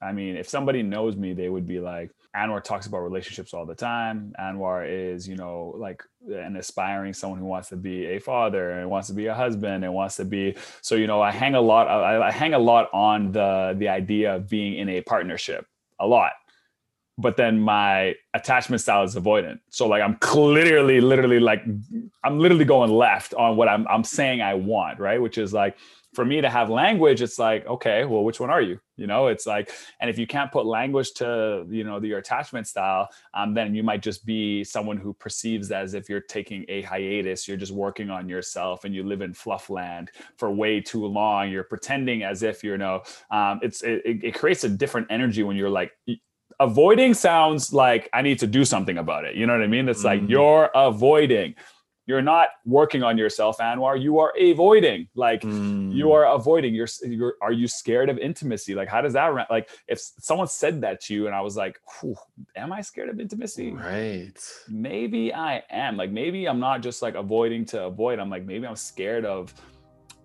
I mean, if somebody knows me, they would be like, Anwar talks about relationships all the time. Anwar is, you know, like an aspiring someone who wants to be a father and wants to be a husband and wants to be. So, you know, I hang a lot. I, I hang a lot on the the idea of being in a partnership, a lot. But then my attachment style is avoidant. So like I'm clearly, literally like I'm literally going left on what I'm I'm saying I want, right? Which is like for me to have language it's like okay well which one are you? You know it's like and if you can't put language to you know your attachment style um, then you might just be someone who perceives as if you're taking a hiatus you're just working on yourself and you live in fluff land for way too long. You're pretending as if you know um, it's it, it creates a different energy when you're like avoiding sounds like i need to do something about it. You know what i mean? It's mm-hmm. like you're avoiding you're not working on yourself anwar. You are avoiding like mm. you are avoiding. You're, you're are you scared of intimacy? Like how does that like if someone said that to you and i was like am i scared of intimacy? Right. Maybe i am. Like maybe i'm not just like avoiding to avoid. I'm like maybe i'm scared of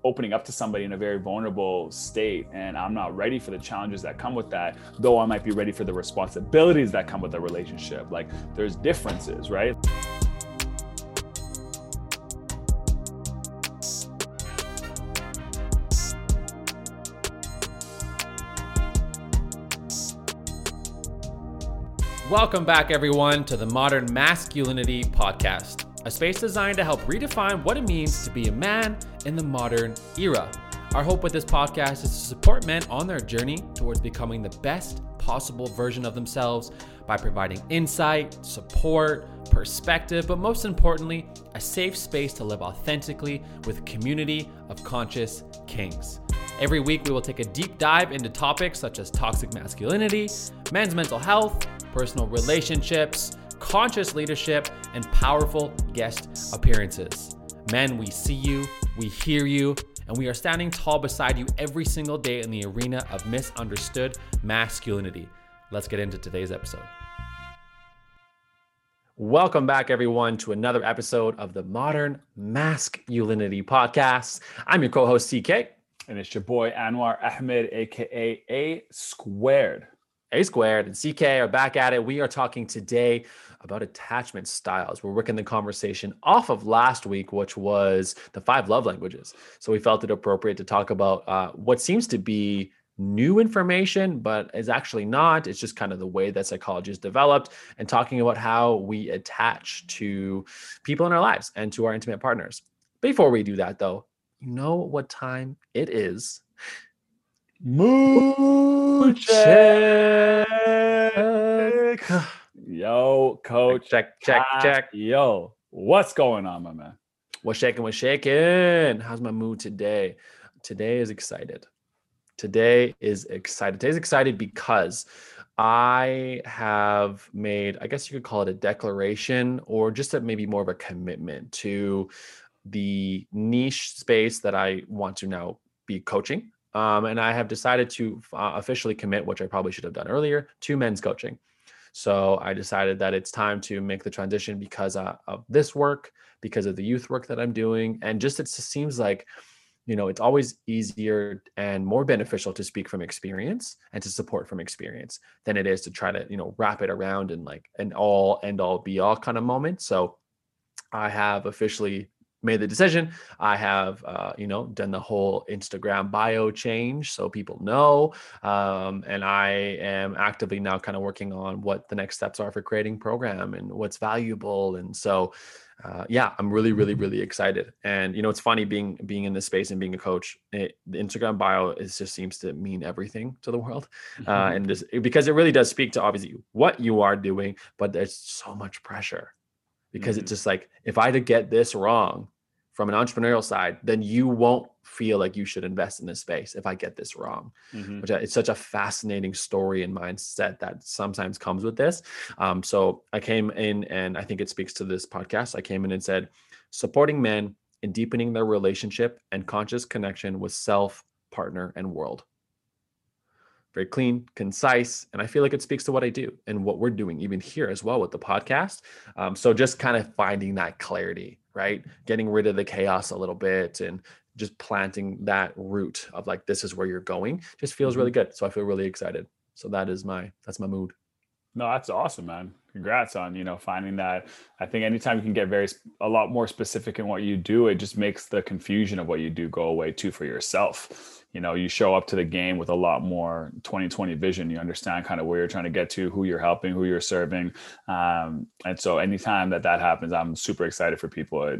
opening up to somebody in a very vulnerable state and i'm not ready for the challenges that come with that though i might be ready for the responsibilities that come with a relationship. Like there's differences right Welcome back, everyone, to the Modern Masculinity Podcast, a space designed to help redefine what it means to be a man in the modern era. Our hope with this podcast is to support men on their journey towards becoming the best possible version of themselves by providing insight, support, perspective, but most importantly, a safe space to live authentically with a community of conscious kings. Every week, we will take a deep dive into topics such as toxic masculinity, men's mental health, personal relationships, conscious leadership, and powerful guest appearances. Men, we see you, we hear you, and we are standing tall beside you every single day in the arena of misunderstood masculinity. Let's get into today's episode. Welcome back, everyone, to another episode of the Modern Masculinity Podcast. I'm your co host, CK. And it's your boy, Anwar Ahmed, aka A Squared. A squared and CK are back at it. We are talking today about attachment styles. We're working the conversation off of last week, which was the five love languages. So we felt it appropriate to talk about uh, what seems to be new information, but is actually not. It's just kind of the way that psychology is developed and talking about how we attach to people in our lives and to our intimate partners. Before we do that, though, you know what time it is. Mood check. Yo, coach. Check, check, check. Yo, what's going on, my man? What's shaking? What's shaking? How's my mood today? Today is excited. Today is excited. Today's excited because I have made, I guess you could call it a declaration or just a, maybe more of a commitment to the niche space that I want to now be coaching um, and I have decided to uh, officially commit, which I probably should have done earlier, to men's coaching. So I decided that it's time to make the transition because uh, of this work, because of the youth work that I'm doing, and just it seems like, you know, it's always easier and more beneficial to speak from experience and to support from experience than it is to try to, you know, wrap it around in like an all end all be all kind of moment. So I have officially made the decision. I have, uh, you know, done the whole Instagram bio change so people know. Um, and I am actively now kind of working on what the next steps are for creating program and what's valuable. And so, uh, yeah, I'm really, really, really excited. And you know, it's funny being being in this space and being a coach. It, the Instagram bio is just seems to mean everything to the world, uh, mm-hmm. and just because it really does speak to obviously what you are doing, but there's so much pressure because mm-hmm. it's just like if I to get this wrong, from an entrepreneurial side, then you won't feel like you should invest in this space if I get this wrong. Mm-hmm. Which it's such a fascinating story and mindset that sometimes comes with this. Um, so I came in, and I think it speaks to this podcast. I came in and said, supporting men in deepening their relationship and conscious connection with self, partner, and world. Very clean, concise, and I feel like it speaks to what I do and what we're doing, even here as well with the podcast. Um, so just kind of finding that clarity right? Getting rid of the chaos a little bit and just planting that root of like this is where you're going just feels really mm-hmm. good. So I feel really excited. So that is my that's my mood. No, that's awesome, man. Congrats on you know finding that. I think anytime you can get very a lot more specific in what you do, it just makes the confusion of what you do go away too for yourself. You know, you show up to the game with a lot more 2020 vision. You understand kind of where you're trying to get to, who you're helping, who you're serving, um, and so anytime that that happens, I'm super excited for people. It,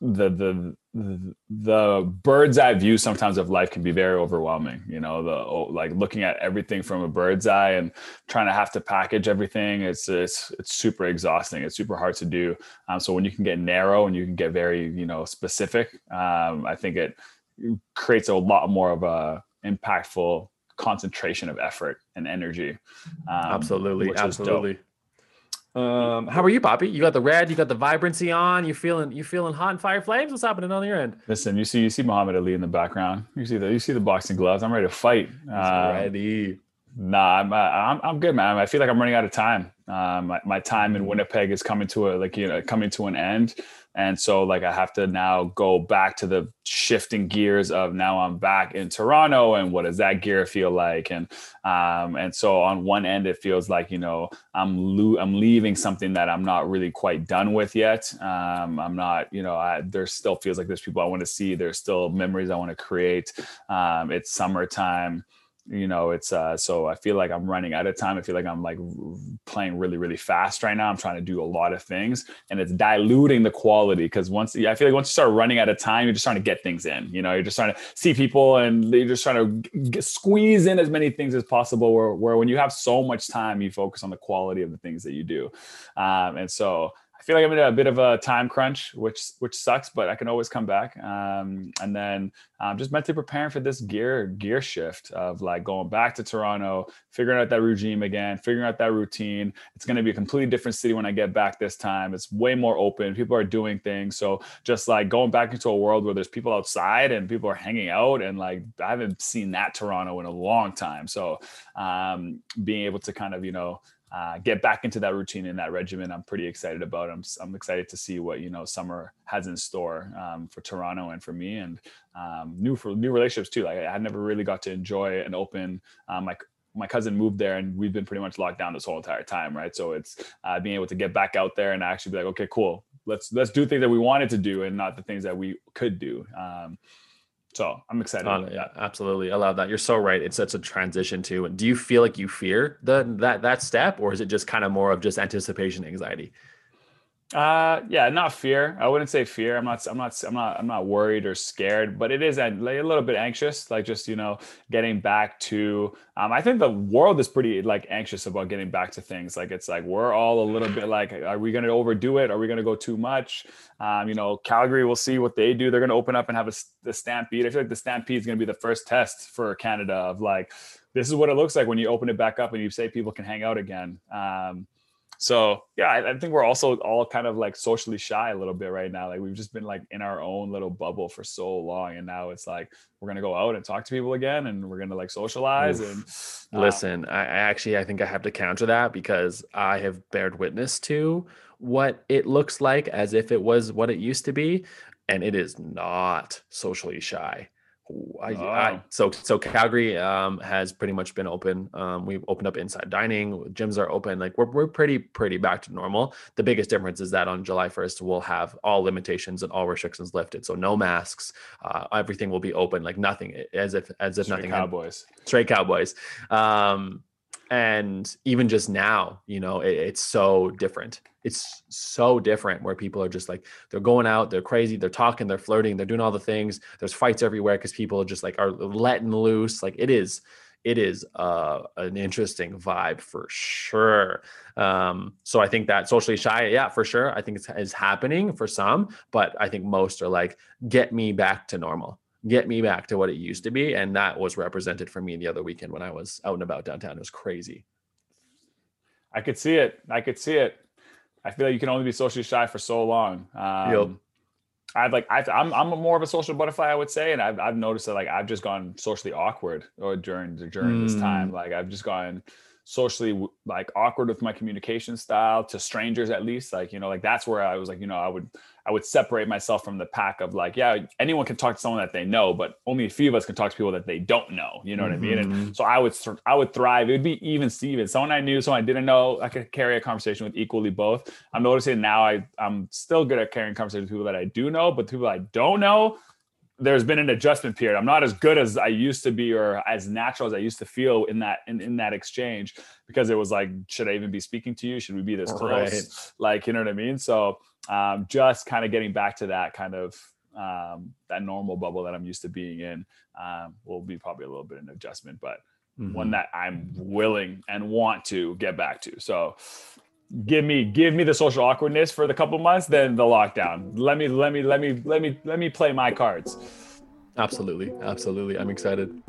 the the the bird's eye view sometimes of life can be very overwhelming you know the oh, like looking at everything from a bird's eye and trying to have to package everything it's it's it's super exhausting it's super hard to do. Um, so when you can get narrow and you can get very you know specific um, i think it creates a lot more of a impactful concentration of effort and energy um, absolutely absolutely um, how are you, Poppy? You got the red, you got the vibrancy on. You feeling you feeling hot and fire flames? What's happening on your end? Listen, you see you see Muhammad Ali in the background. You see the you see the boxing gloves. I'm ready to fight. Um, ready. Nah, I'm, I'm I'm good, man. I feel like I'm running out of time. Um, my, my time in Winnipeg is coming to a like you know coming to an end and so like i have to now go back to the shifting gears of now i'm back in toronto and what does that gear feel like? And um and so on one end it feels like you know i'm lo- i'm leaving something that i'm not really quite done with yet. Um i'm not you know I, there still feels like there's people i want to see. There's still memories i want to create. Um it's summertime you know it's uh so i feel like i'm running out of time. I feel like i'm like playing really really fast right now. I'm trying to do a lot of things and it's diluting the quality because once i feel like once you start running out of time you're just trying to get things in you know? You're just trying to see people and you're just trying to squeeze in as many things as possible where, where when you have so much time you focus on the quality of the things that you do. Um, and so feel like I'm in a bit of a time crunch, which which sucks, but I can always come back. Um, and then um, just mentally preparing for this gear gear shift of like going back to Toronto, figuring out that regime again, figuring out that routine. It's going to be a completely different city when I get back this time. It's way more open. People are doing things. So just like going back into a world where there's people outside and people are hanging out, and like I haven't seen that Toronto in a long time. So um, being able to kind of you know uh, get back into that routine and that regimen. I'm pretty excited about. I'm I'm excited to see what you know summer has in store um, for Toronto and for me, and um, new for new relationships too. Like I had never really got to enjoy an open um, like my cousin moved there and we've been pretty much locked down this whole entire time right so it's uh, being able to get back out there and actually be like okay cool let's let's do things that we wanted to do and not the things that we could do um, so I'm excited. Uh, yeah, absolutely. I love that. You're so right. It's such a transition too. And do you feel like you fear the that that step, or is it just kind of more of just anticipation anxiety? Uh, yeah, not fear. I wouldn't say fear. I'm not. I'm not. I'm not. I'm not worried or scared, but it is a, a little bit anxious. Like just you know, getting back to. Um, I think the world is pretty like anxious about getting back to things. Like it's like we're all a little bit like, are we going to overdo it? Are we going to go too much? Um, you know, Calgary. We'll see what they do. They're going to open up and have a the stampede. I feel like the stampede is going to be the first test for Canada of like, this is what it looks like when you open it back up and you say people can hang out again. Um, so yeah I, I, think we're also all kind of like socially shy a little bit right now like we've just been like in our own little bubble for so long and now it's like we're gonna go out and talk to people again and we're gonna like socialize Oof. and uh, listen I, I actually i think i have to counter that because i have bared witness to what it looks like as if it was what it used to be and it is not socially shy I, oh. I, so so Calgary um, has pretty much been open. Um, we've opened up inside dining. Gyms are open. Like we're we're pretty pretty back to normal. The biggest difference is that on July first we'll have all limitations and all restrictions lifted. So no masks. Uh, everything will be open. Like nothing as if as if Straight nothing. Cowboys. Had, straight Cowboys. Um, and even just now you know it, it's so different it's so different where people are just like they're going out they're crazy they're talking they're flirting they're doing all the things there's fights everywhere because people just like are letting loose like it is it is uh, an interesting vibe for sure um, so i think that socially shy yeah for sure i think it's, it's happening for some but i think most are like get me back to normal get me back to what it used to be. And that was represented for me the other weekend when I was out and about downtown. It was crazy. I could see it. I could see it. I feel like you can only be socially shy for so long. Um, yep. I've like i am I'm, I'm more of a social butterfly, I would say, and I've I've noticed that like I've just gone socially awkward or during during mm. this time. Like I've just gone socially like awkward with my communication style to strangers at least like you know like that's where i was like you know i would i would separate myself from the pack of like yeah anyone can talk to someone that they know but only a few of us can talk to people that they don't know you know what mm-hmm. i mean and mm-hmm. so i would i would thrive it would be even steven someone i knew someone i didn't know i could carry a conversation with equally both i'm noticing now i i'm still good at carrying conversations with people that i do know but people i don't know there's been an adjustment period. I'm not as good as I used to be or as natural as I used to feel in that in, in that exchange because it was like, should I even be speaking to you? Should we be this close? Like, you know what I mean? So um, just kind of getting back to that kind of um, that normal bubble that I'm used to being in um, will be probably a little bit an adjustment, but mm-hmm. one that I'm willing and want to get back to. So give me give me the social awkwardness for the couple months then the lockdown. Let me let me let me let me let me play my cards. Absolutely. Absolutely. I'm excited.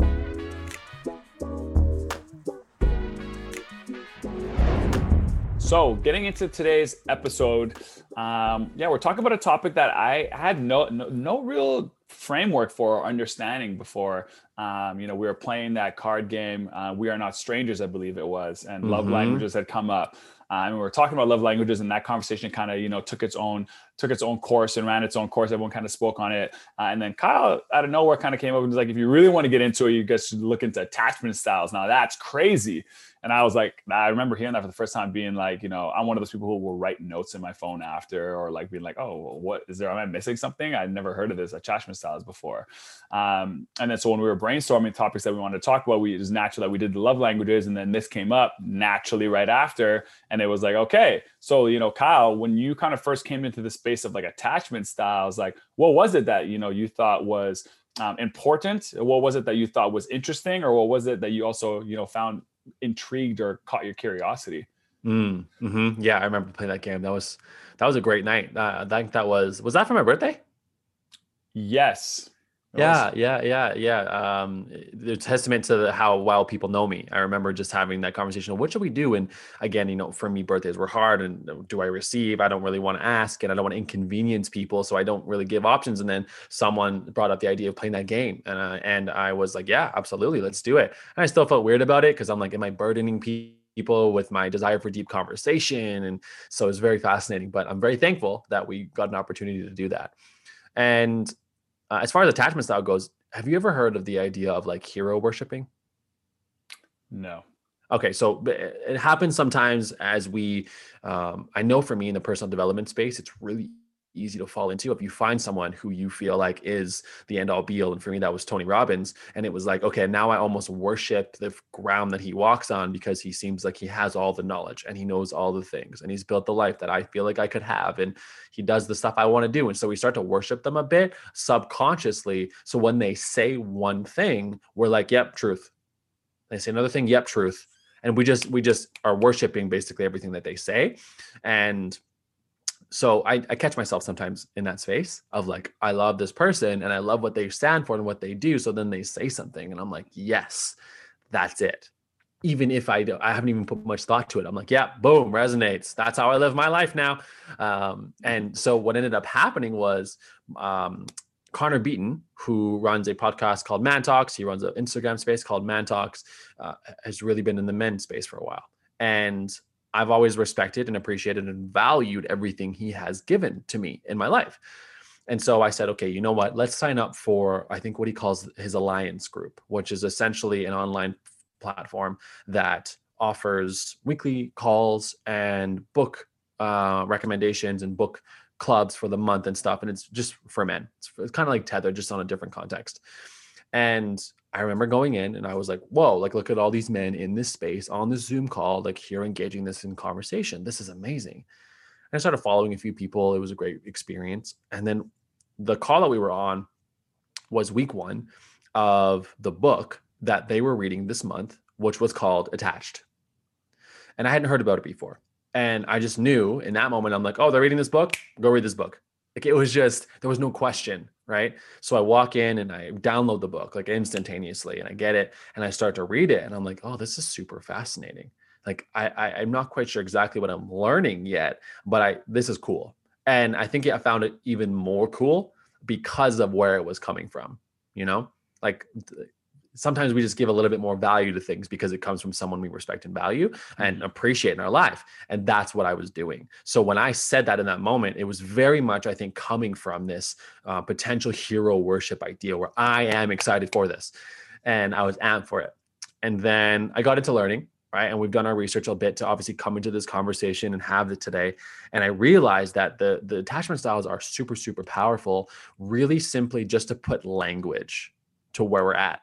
So getting into today's episode um, yeah we're talking about a topic that i had no no, no real framework for understanding before. Um, you know we were playing that card game uh, we are not strangers i believe it was and mm-hmm. love languages had come up um, we were talking about love languages, and that conversation kind of you know took its own took its own course and ran its own course. Everyone kind of spoke on it, uh, and then Kyle out of nowhere kind of came up and was like, "If you really want to get into it, you guys should look into attachment styles." Now that's crazy. And I was like, I remember hearing that for the first time, being like, you know, I'm one of those people who will write notes in my phone after, or like being like, oh, what is there? Am I missing something? I'd never heard of this attachment styles before. Um, and then so when we were brainstorming topics that we wanted to talk about, we it was natural that we did the love languages, and then this came up naturally right after, and it was like, okay, so you know, Kyle, when you kind of first came into the space of like attachment styles, like what was it that you know you thought was um, important? What was it that you thought was interesting, or what was it that you also you know found intrigued or caught your curiosity. Mm, hmm Yeah, I remember playing that game. That was that was a great night. Uh, I think that was was that for my birthday? Yes. Yeah, yeah, yeah, yeah. Um, it's testament to the, how well people know me. I remember just having that conversation. What should we do? And again, you know, for me, birthdays were hard. And do I receive? I don't really want to ask, and I don't want to inconvenience people, so I don't really give options. And then someone brought up the idea of playing that game, and uh, and I was like, yeah, absolutely, let's do it. And I still felt weird about it because I'm like, am I burdening people? with my desire for deep conversation. And so it's very fascinating. But I'm very thankful that we got an opportunity to do that. And uh, as far as attachment style goes, have you ever heard of the idea of like hero worshiping? No. Okay, so it happens sometimes as we. Um, I know for me in the personal development space, it's really easy to fall into if you find someone who you feel like is the end all be all. And for me that was tony robbins. And it was like okay now i almost worship the ground that he walks on because he seems like he has all the knowledge and he knows all the things and he's built the life that i feel like i could have and he does the stuff i want to do. And so we start to worship them a bit subconsciously. So when they say one thing we're like yep truth. They say another thing yep truth. And we just we just are worshiping basically everything that they say. And so I, I catch myself sometimes in that space of like i love this person and i love what they stand for and what they do. So then they say something and i'm like yes that's it. Even if i don't i haven't even put much thought to it. I'm like yeah boom resonates. That's how i live my life now. Um, and so what ended up happening was um, connor beaton who runs a podcast called man talks he runs an instagram space called man talks uh, has really been in the men space for a while. And I've always respected and appreciated and valued everything he has given to me in my life. And so I said, okay, you know what? Let's sign up for, I think, what he calls his alliance group, which is essentially an online platform that offers weekly calls and book uh, recommendations and book clubs for the month and stuff. And it's just for men. It's, it's kind of like Tethr, just on a different context. And I remember going in and I was like, whoa, like look at all these men in this space on this Zoom call, like here engaging this in conversation. This is amazing. And I started following a few people. It was a great experience. And then the call that we were on was week one of the book that they were reading this month, which was called Attached. And I hadn't heard about it before. And I just knew in that moment, I'm like, oh, they're reading this book. Go read this book. Like it was just, there was no question right? So I walk in and I download the book like instantaneously and I get it and I start to read it and I'm like, oh, this is super fascinating. Like I, I am not quite sure exactly what I'm learning yet, but I this is cool. And I think I found it even more cool because of where it was coming from, you know? Like sometimes we just give a little bit more value to things because it comes from someone we respect and value and mm-hmm. appreciate in our life. And that's what I was doing. So when I said that in that moment, it was very much, I think, coming from this uh, potential hero worship idea where I am excited for this. And I was amped for it. And then I got into learning right and we've done our research a bit to obviously come into this conversation and have it today and i realized that the the attachment styles are super super powerful really simply just to put language to where we're at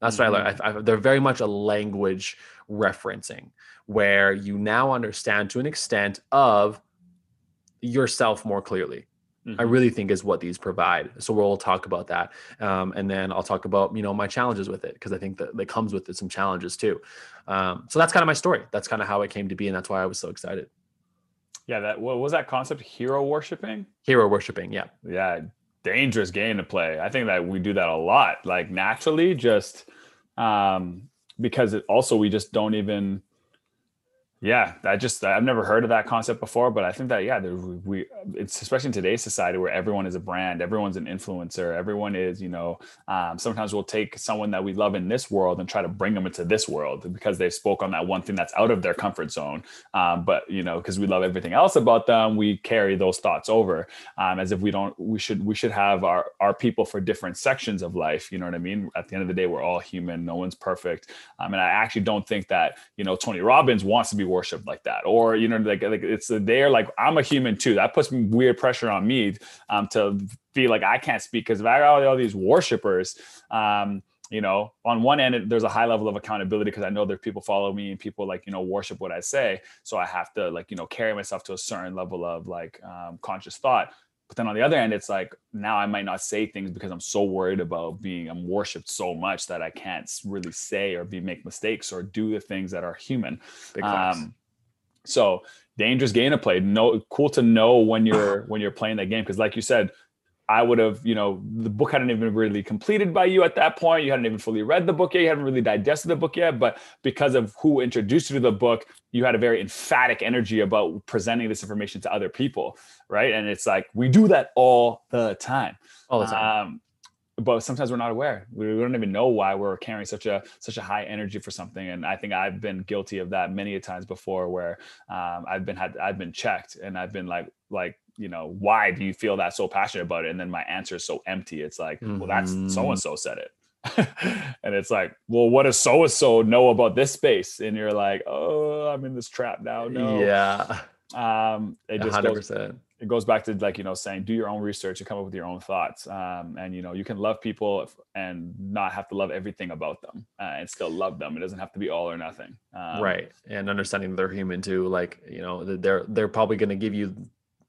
that's mm-hmm. what I learned. I, I, they're very much a language referencing where you now understand to an extent of yourself more clearly. Mm-hmm. I really think is what these provide. So we'll talk about that, um, and then I'll talk about you know my challenges with it because I think that it comes with it some challenges too. Um, so that's kind of my story. That's kind of how it came to be, and that's why I was so excited. Yeah, that what was that concept? Hero worshiping. Hero worshiping. Yeah. Yeah, dangerous game to play. I think that we do that a lot, like naturally, just um, because it also we just don't even yeah, I just I've never heard of that concept before, but I think that yeah, we it's especially in today's society where everyone is a brand, everyone's an influencer, everyone is you know. Um, sometimes we'll take someone that we love in this world and try to bring them into this world because they spoke on that one thing that's out of their comfort zone. Um, but you know, because we love everything else about them, we carry those thoughts over um, as if we don't. We should we should have our our people for different sections of life. You know what I mean? At the end of the day, we're all human. No one's perfect, um, and I actually don't think that you know Tony Robbins wants to be worshipped like that. Or you know like, like it's they're like i'm a human too. That puts weird pressure on me um, to feel like i can't speak. Because if i got all these worshipers um, you know on one end there's a high level of accountability because i know there's people follow me and people like you know worship what i say. So i have to like you know carry myself to a certain level of like um, conscious thought but then on the other end, it's like now I might not say things because I'm so worried about being I'm worshipped so much that I can't really say or be make mistakes or do the things that are human. Um, so dangerous game to play. No, cool to know when you're when you're playing that game because, like you said, I would have, you know, the book hadn't even really completed by you at that point. You hadn't even fully read the book yet. You hadn't really digested the book yet. But because of who introduced you to the book, you had a very emphatic energy about presenting this information to other people, right? And it's like we do that all the time. All the time. Um, but sometimes we're not aware. We, don't even know why we're carrying such a such a high energy for something. And I think I've been guilty of that many a times before, where um, I've been had I've been checked and I've been like like you know why do you feel that so passionate about it? And then my answer is so empty. It's like, mm-hmm. well, that's so and so said it. and it's like, well, what does so and so know about this space? And you're like, oh, I'm in this trap now. No, yeah. Um, it just 100%. Goes, it goes back to like you know saying do your own research and come up with your own thoughts um, and you know you can love people and not have to love everything about them uh, and still love them it doesn't have to be all or nothing um, right and understanding they're human too like you know they're they're probably going to give you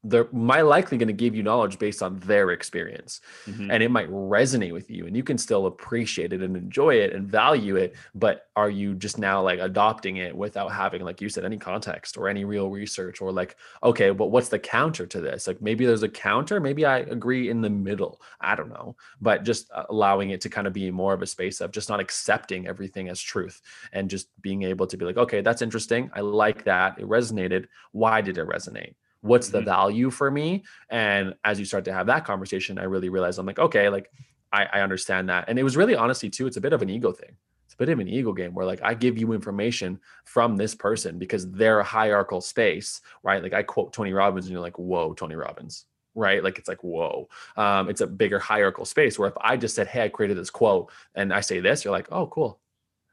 they're my likely going to give you knowledge based on their experience mm-hmm. and it might resonate with you and you can still appreciate it and enjoy it and value it but are you just now like adopting it without having like you said any context or any real research or like okay but what's the counter to this like maybe there's a counter maybe i agree in the middle i don't know but just uh, allowing it to kind of be more of a space of just not accepting everything as truth and just being able to be like okay that's interesting i like that it resonated why did it resonate what's the mm-hmm. value for me and as you start to have that conversation i really realized i'm like okay like I, I understand that and it was really honestly too it's a bit of an ego thing it's a bit of an ego game where like I give you information from this person because they're a hierarchical space, right? Like I quote Tony Robbins and you're like, whoa, Tony Robbins, right? Like it's like, whoa. Um, it's a bigger hierarchical space where if I just said, hey, I created this quote and I say this, you're like, oh, cool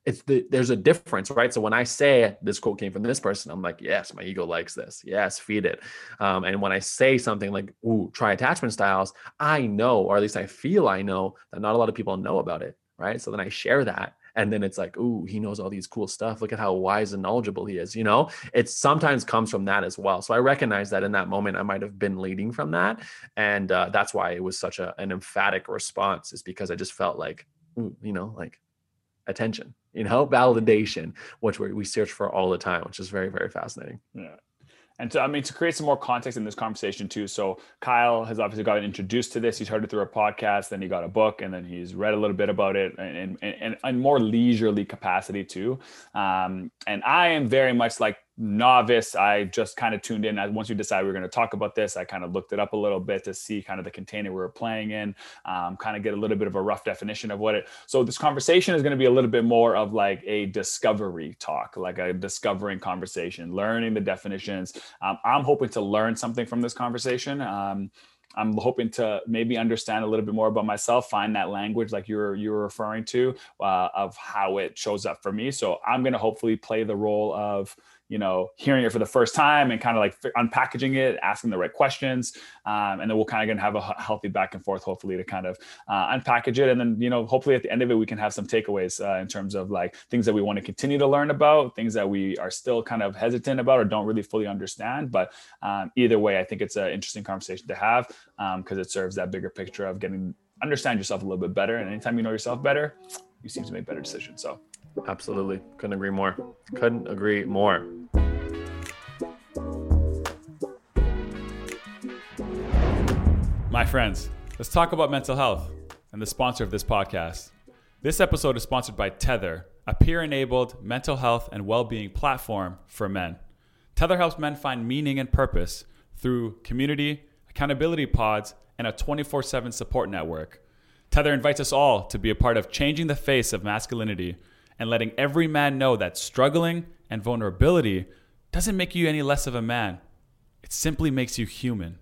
it's the there's a difference right? So when i say this quote came from this person i'm like yes my ego likes this. Yes feed it. Um, and when i say something like ooh try attachment styles i know or at least i feel i know that not a lot of people know about it right? So then i share that and then it's like ooh he knows all these cool stuff. Look at how wise and knowledgeable he is you know? It sometimes comes from that as well. So i recognize that in that moment i might have been leading from that and uh, that's why it was such a, an emphatic response is because i just felt like ooh, you know like attention you know, validation, which we search for all the time, which is very, very fascinating. Yeah. And to, I mean, to create some more context in this conversation too. So Kyle has obviously gotten introduced to this. He's heard it through a podcast, then he got a book, and then he's read a little bit about it, and and, and, more leisurely capacity too. Um, and I am very much like novice, I just kind of tuned in. Once we decide we are going to talk about this, I kind of looked it up a little bit to see kind of the container we were playing in, um, kind of get a little bit of a rough definition of what it. So this conversation is going to be a little bit more of like a discovery talk, like a discovering conversation, learning the definitions. Um, I'm hoping to learn something from this conversation. Um, I'm hoping to maybe understand a little bit more about myself, find that language like you're you're referring to uh, of how it shows up for me. So I'm going to hopefully play the role of you know hearing it for the first time and kind of like unpackaging it asking the right questions um, and then we'll kind of gonna have a healthy back and forth hopefully to kind of uh, unpackage it and then you know hopefully at the end of it we can have some takeaways uh, in terms of like things that we want to continue to learn about things that we are still kind of hesitant about or don't really fully understand but um, either way i think it's an interesting conversation to have because um, it serves that bigger picture of getting understand yourself a little bit better and anytime you know yourself better you seem to make better decisions so Absolutely. Couldn't agree more. Couldn't agree more. My friends, let's talk about mental health and the sponsor of this podcast. This episode is sponsored by Tethr, a peer enabled mental health and well being platform for men. Tethr helps men find meaning and purpose through community, accountability pods, and a 24 7 support network. Tethr invites us all to be a part of changing the face of masculinity and letting every man know that struggling and vulnerability doesn't make you any less of a man. It simply makes you human.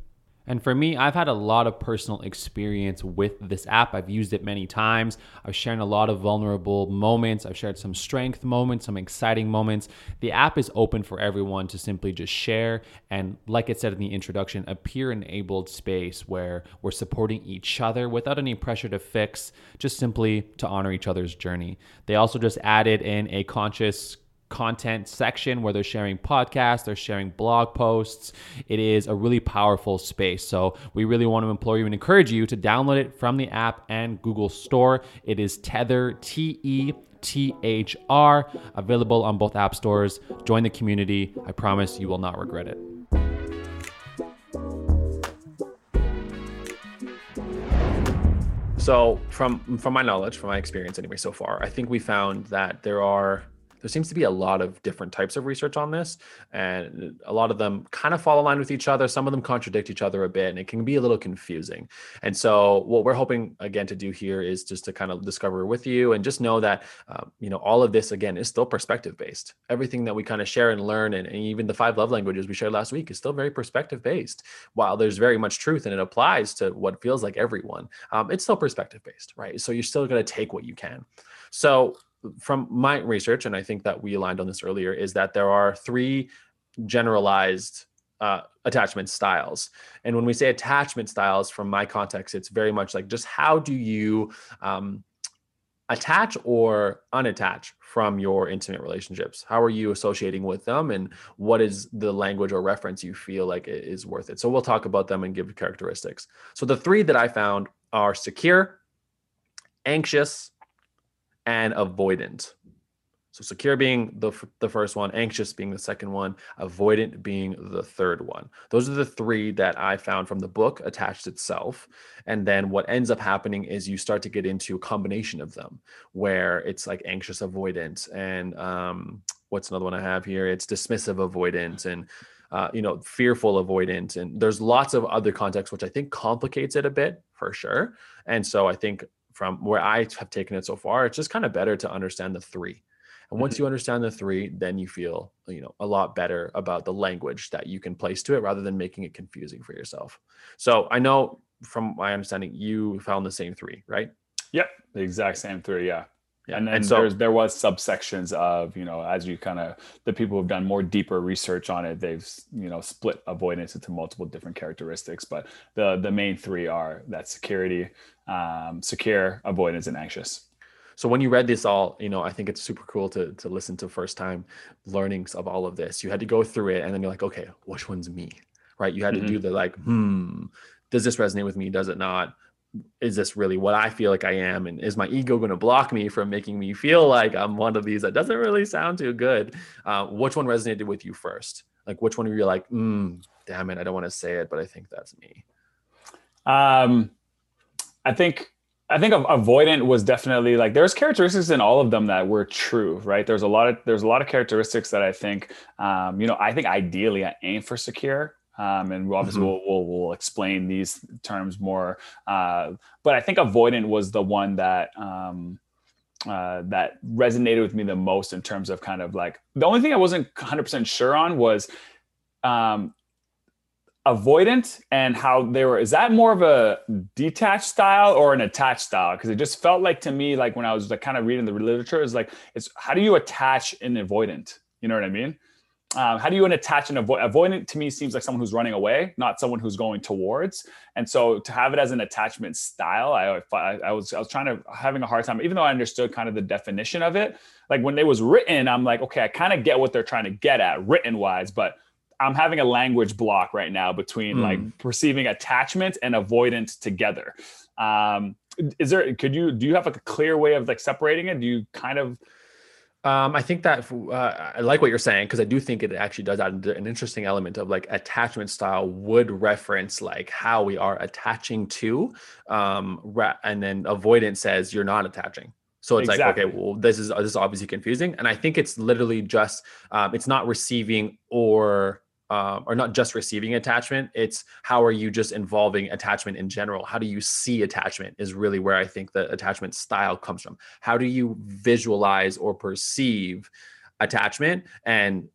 And for me, I've had a lot of personal experience with this app. I've used it many times. I've shared a lot of vulnerable moments. I've shared some strength moments, some exciting moments. The app is open for everyone to simply just share. And like I said in the introduction, a peer enabled space where we're supporting each other without any pressure to fix, just simply to honor each other's journey. They also just added in a conscious content section where they're sharing podcasts, they're sharing blog posts. It is a really powerful space. So we really want to implore you and encourage you to download it from the app and Google Store. It is Tethr T E T H R, available on both app stores. Join the community. I promise you will not regret it. So, from from my knowledge, from my experience anyway so far, I think we found that there are there seems to be a lot of different types of research on this and a lot of them kind of fall in line with each other. Some of them contradict each other a bit and it can be a little confusing. And so what we're hoping again to do here is just to kind of discover with you and just know that um, you know all of this again is still perspective based everything that we kind of share and learn and, and even the five love languages we shared last week is still very perspective based while there's very much truth and it applies to what feels like everyone um, it's still perspective based right? So you're still going to take what you can. So from my research, and I think that we aligned on this earlier, is that there are three generalized uh, attachment styles. And when we say attachment styles, from my context, it's very much like just how do you um, attach or unattach from your intimate relationships? How are you associating with them? And what is the language or reference you feel like is worth it? So we'll talk about them and give characteristics. So the three that I found are secure, anxious, and avoidant. So secure being the, the first one, anxious being the second one, avoidant being the third one. Those are the three that I found from the book attached itself. And then what ends up happening is you start to get into a combination of them where it's like anxious avoidant and um, what's another one I have here? It's dismissive avoidant and uh, you know, fearful avoidant. And there's lots of other contexts, which I think complicates it a bit for sure. And so I think from where I have taken it so far, it's just kind of better to understand the three. And once mm-hmm. you understand the three, then you feel, you know, a lot better about the language that you can place to it rather than making it confusing for yourself. So I know from my understanding, you found the same three, right? Yep. The exact same three. Yeah. Yeah, and, and so there was subsections of you know as you kind of the people who've done more deeper research on it they've you know split avoidance into multiple different characteristics. But the the main three are that security um, secure avoidance and anxious. So when you read this all you know i think it's super cool to to listen to first time learnings of all of this. You had to go through it and then you're like okay which one's me? Right? You had mm-hmm. to do the like hmm does this resonate with me? Does it not is this really what I feel like I am? And is my ego going to block me from making me feel like I'm one of these that doesn't really sound too good? Uh, which one resonated with you first? Like, which one of you like, mm, damn it, I don't want to say it, but I think that's me? Um, I think I think avoidant was definitely like there's characteristics in all of them that were true, right? There's a lot of there's a lot of characteristics that I think, um, you know, I think ideally I aim for secure, um, and obviously mm-hmm. we'll, we'll, we'll explain these terms more. Uh, but I think avoidant was the one that um, uh, that resonated with me the most in terms of kind of like the only thing I wasn't 100 percent sure on was um, avoidant and how they were is that more of a detached style or an attached style because it just felt like to me like when i was like kind of reading the literature is like it's how do you attach an avoidant you know what i mean um, how do you attach an avo- avoidant to me seems like someone who's running away not someone who's going towards and so to have it as an attachment style I, I, I was i was trying to having a hard time even though i understood kind of the definition of it like when it was written i'm like okay i kind of get what they're trying to get at written wise but I'm having a language block right now between mm. like perceiving attachment and avoidance together. Um, is there? Could you do you have like a clear way of like separating it? Do you kind of? Um, I think that uh, I like what you're saying because I do think it actually does add an interesting element of like attachment style would reference like how we are attaching to, um, and then avoidance says you're not attaching. So it's exactly. like, okay, well, this is this is obviously confusing, and I think it's literally just um, it's not receiving or um, or not just receiving attachment it's how are you just involving attachment in general? How do you see attachment is really where i think the attachment style comes from. How do you visualize or perceive attachment? And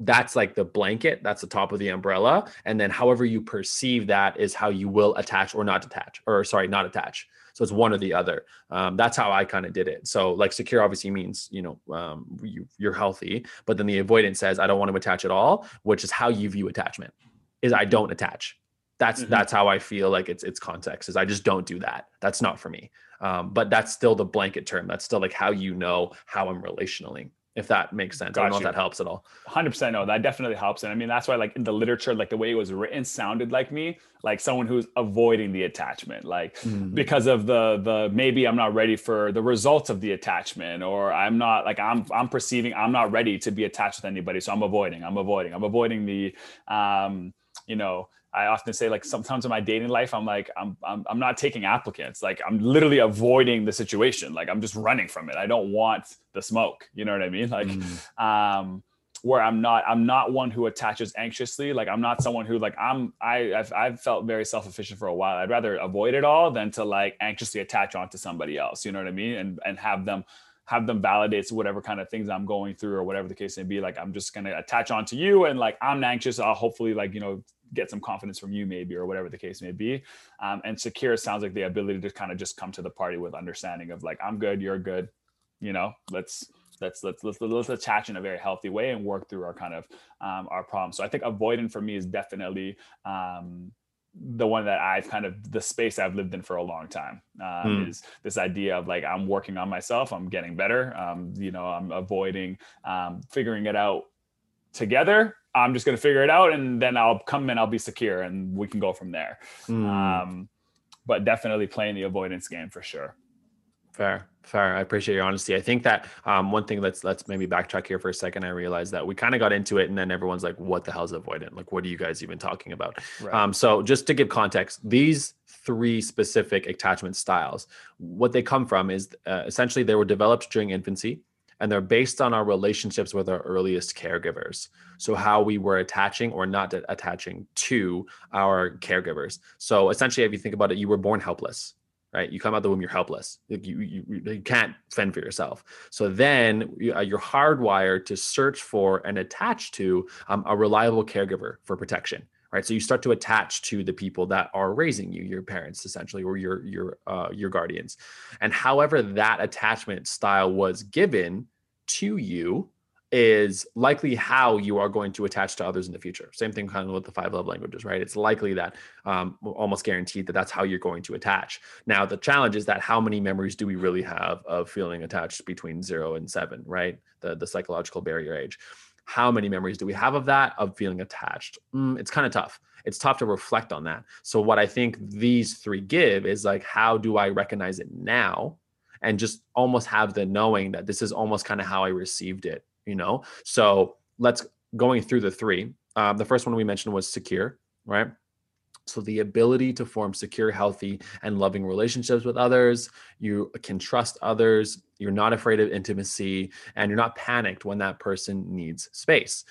that's like the blanket that's the top of the umbrella. And then however you perceive that is how you will attach or not attach or sorry not attach so it's one or the other. Um, that's how I kind of did it. So like secure obviously means, you know, um, you, you're healthy, but then the avoidance says, I don't want to attach at all, which is how you view attachment is I don't attach. That's, mm-hmm. that's how I feel like it's, it's context is I just don't do that. That's not for me. Um, but that's still the blanket term. That's still like how you know how I'm relationally if that makes sense. Got I don't know if that helps at all. 100% no, that definitely helps. And I mean, that's why like in the literature, like the way it was written sounded like me, like someone who's avoiding the attachment, like mm-hmm. because of the, the, maybe I'm not ready for the results of the attachment, or I'm not like, I'm, I'm perceiving I'm not ready to be attached with anybody. So I'm avoiding, I'm avoiding, I'm avoiding the, um, you know, I often say like sometimes in my dating life, I'm like, I'm, I'm, I'm not taking applicants. Like I'm literally avoiding the situation. Like I'm just running from it. I don't want the smoke. You know what I mean? Like, mm. um, where I'm not, I'm not one who attaches anxiously. Like I'm not someone who like I'm, I, I've, I've felt very self-efficient for a while. I'd rather avoid it all than to like anxiously attach onto somebody else. You know what I mean? And, and have them, have them validate whatever kind of things I'm going through or whatever the case may be. Like I'm just gonna attach onto you and like I'm anxious. I'll hopefully like you know get some confidence from you maybe or whatever the case may be um, and secure sounds like the ability to kind of just come to the party with understanding of like i'm good you're good you know let's let's let's let's, let's attach in a very healthy way and work through our kind of um, our problems so i think avoidant for me is definitely um, the one that I've kind of the space I've lived in for a long time um, mm. is this idea of like I'm working on myself, I'm getting better, um, you know, I'm avoiding um, figuring it out together I'm just going to figure it out and then I'll come in, I'll be secure and we can go from there. Mm. Um, but definitely playing the avoidance game for sure. Fair, fair. I appreciate your honesty. I think that um, one thing let's let's maybe backtrack here for a second. I realized that we kind of got into it, and then everyone's like, "What the hell's avoidant? Like, what are you guys even talking about?" Right. Um, so, just to give context, these three specific attachment styles, what they come from is uh, essentially they were developed during infancy and they're based on our relationships with our earliest caregivers. So, how we were attaching or not attaching to our caregivers. So, essentially, if you think about it, you were born helpless, right? You come out the womb, you're helpless. You, you, you can't fend for yourself. So, then uh, you're hardwired to search for and attach to um, a reliable caregiver for protection. Right, so you start to attach to the people that are raising you, your parents essentially, or your your uh, your guardians, and however that attachment style was given, to you is likely how you are going to attach to others in the future. Same thing kind of with the five love languages, right? It's likely that um, almost guaranteed that that's how you're going to attach. Now, the challenge is that how many memories do we really have of feeling attached between zero and seven, right? The, the psychological barrier age. How many memories do we have of that, of feeling attached? Mm, it's kind of tough. It's tough to reflect on that. So, what I think these three give is like, how do I recognize it now? and just almost have the knowing that this is almost kind of how I received it, you know? So let's going through the three. Um, the first one we mentioned was secure, right? So, the ability to form secure, healthy, and loving relationships with others. You can trust others. You're not afraid of intimacy, and you're not panicked when that person needs space.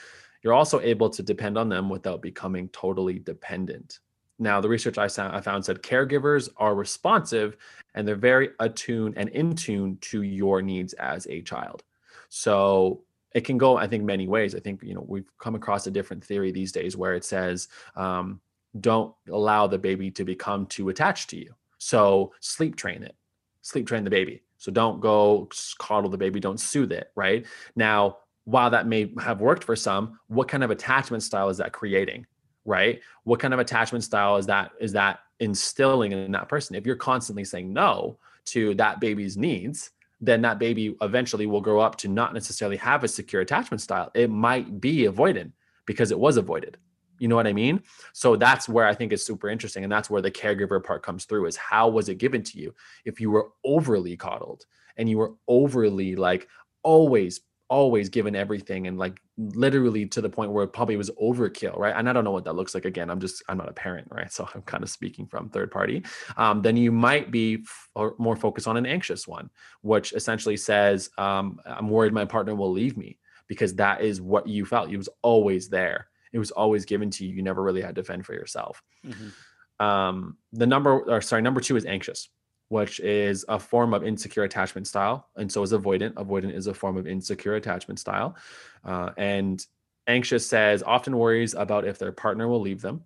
You're also able to depend on them without becoming totally dependent. Now, the research I found said caregivers are responsive and they're very attuned and in tune to your needs as a child. So, it can go, I think, many ways. I think, you know, we've come across a different theory these days where it says, um, don't allow the baby to become too attached to you. So sleep train it, sleep train the baby. So don't go coddle the baby, don't soothe it, right? Now, while that may have worked for some, what kind of attachment style is that creating? Right? What kind of attachment style is that is that instilling in that person? If you're constantly saying no to that baby's needs, then that baby eventually will grow up to not necessarily have a secure attachment style. It might be avoidant because it was avoided. You know what I mean? So that's where I think is super interesting. And that's where the caregiver part comes through is how was it given to you? If you were overly coddled and you were overly like always, always given everything and like literally to the point where it probably was overkill, right? And I don't know what that looks like. Again, I'm just, I'm not a parent, right? So I'm kind of speaking from third party. Um, then you might be f- more focused on an anxious one, which essentially says, um, I'm worried my partner will leave me because that is what you felt. It was always there it was always given to you. You never really had to fend for yourself. Mm-hmm. Um, the number, or sorry, number two is anxious, which is a form of insecure attachment style, and so is avoidant. Avoidant is a form of insecure attachment style, uh, and anxious says often worries about if their partner will leave them.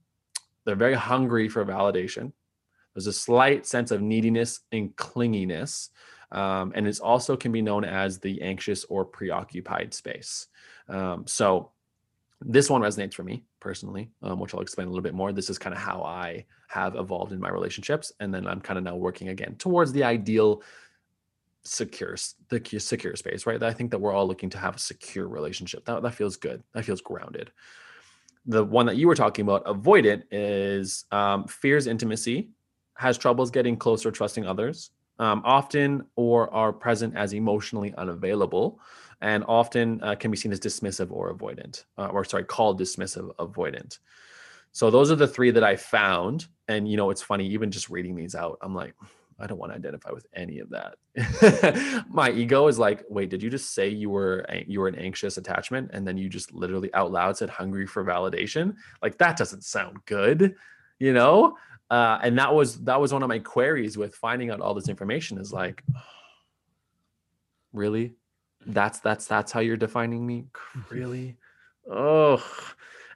They're very hungry for validation. There's a slight sense of neediness and clinginess. Um, and it also can be known as the anxious or preoccupied space. Um, so this one resonates for me personally, um, which I'll explain a little bit more. This is kind of how I have evolved in my relationships, and then I'm kind of now working again towards the ideal secure the secure space right? I think that we're all looking to have a secure relationship. That, that feels good. That feels grounded. The one that you were talking about avoidant is um, fears intimacy. Has troubles getting closer trusting others um, often or are present as emotionally unavailable and often uh, can be seen as dismissive or avoidant, uh, or sorry, called dismissive avoidant. So those are the three that I found. And you know, it's funny, even just reading these out, I'm like, I don't want to identify with any of that. My ego is like, wait, did you just say you were you were an anxious attachment, and then you just literally out loud said hungry for validation? Like that doesn't sound good, you know. Uh, and that was that was one of my queries with finding out all this information. Is like, really? That's that's that's how you're defining me? Really? Oh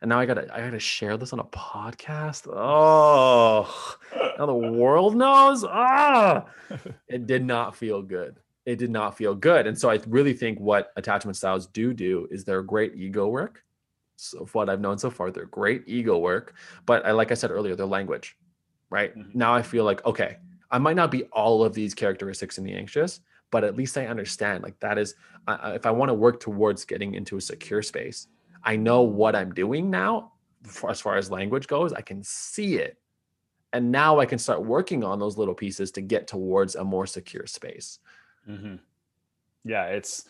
and now i gotta i gotta share this on a podcast? Oh now the world knows? Ah! It did not feel good. It did not feel good. And so i really think what attachment styles do do is they're great ego work. So what i've known so far they're great ego work. But I, like i said earlier they're language right? Mm-hmm. now i feel like okay i might not be all of these characteristics in the anxious but at least I understand like that is uh, if I want to work towards getting into a secure space, I know what I'm doing now for, as far as language goes. I can see it. And now I can start working on those little pieces to get towards a more secure space. Mm-hmm. Yeah, it's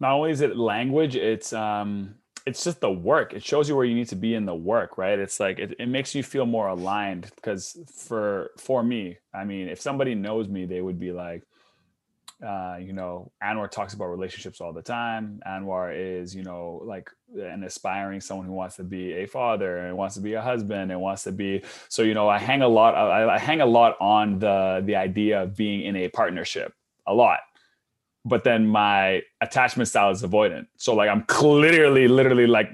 not only is it language, it's um it's just the work. It shows you where you need to be in the work, right? It's like it, it makes you feel more aligned because for for me, I mean, if somebody knows me, they would be like, uh, you know, Anwar talks about relationships all the time. Anwar is, you know, like an aspiring someone who wants to be a father and wants to be a husband and wants to be. So, you know, I hang a lot. I, I hang a lot on the the idea of being in a partnership, a lot. But then my attachment style is avoidant. So like I'm clearly, literally, like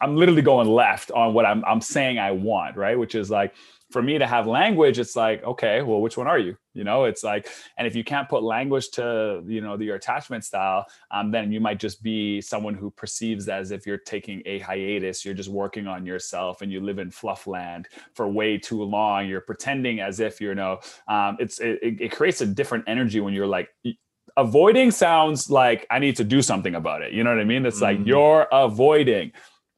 I'm literally going left on what I'm I'm saying I want, right? Which is like for me to have language it's like okay well which one are you? You know it's like and if you can't put language to you know your attachment style um, then you might just be someone who perceives as if you're taking a hiatus you're just working on yourself and you live in fluff land for way too long. You're pretending as if you know um, it's it, it creates a different energy when you're like avoiding sounds like i need to do something about it. You know what i mean? It's mm-hmm. like you're avoiding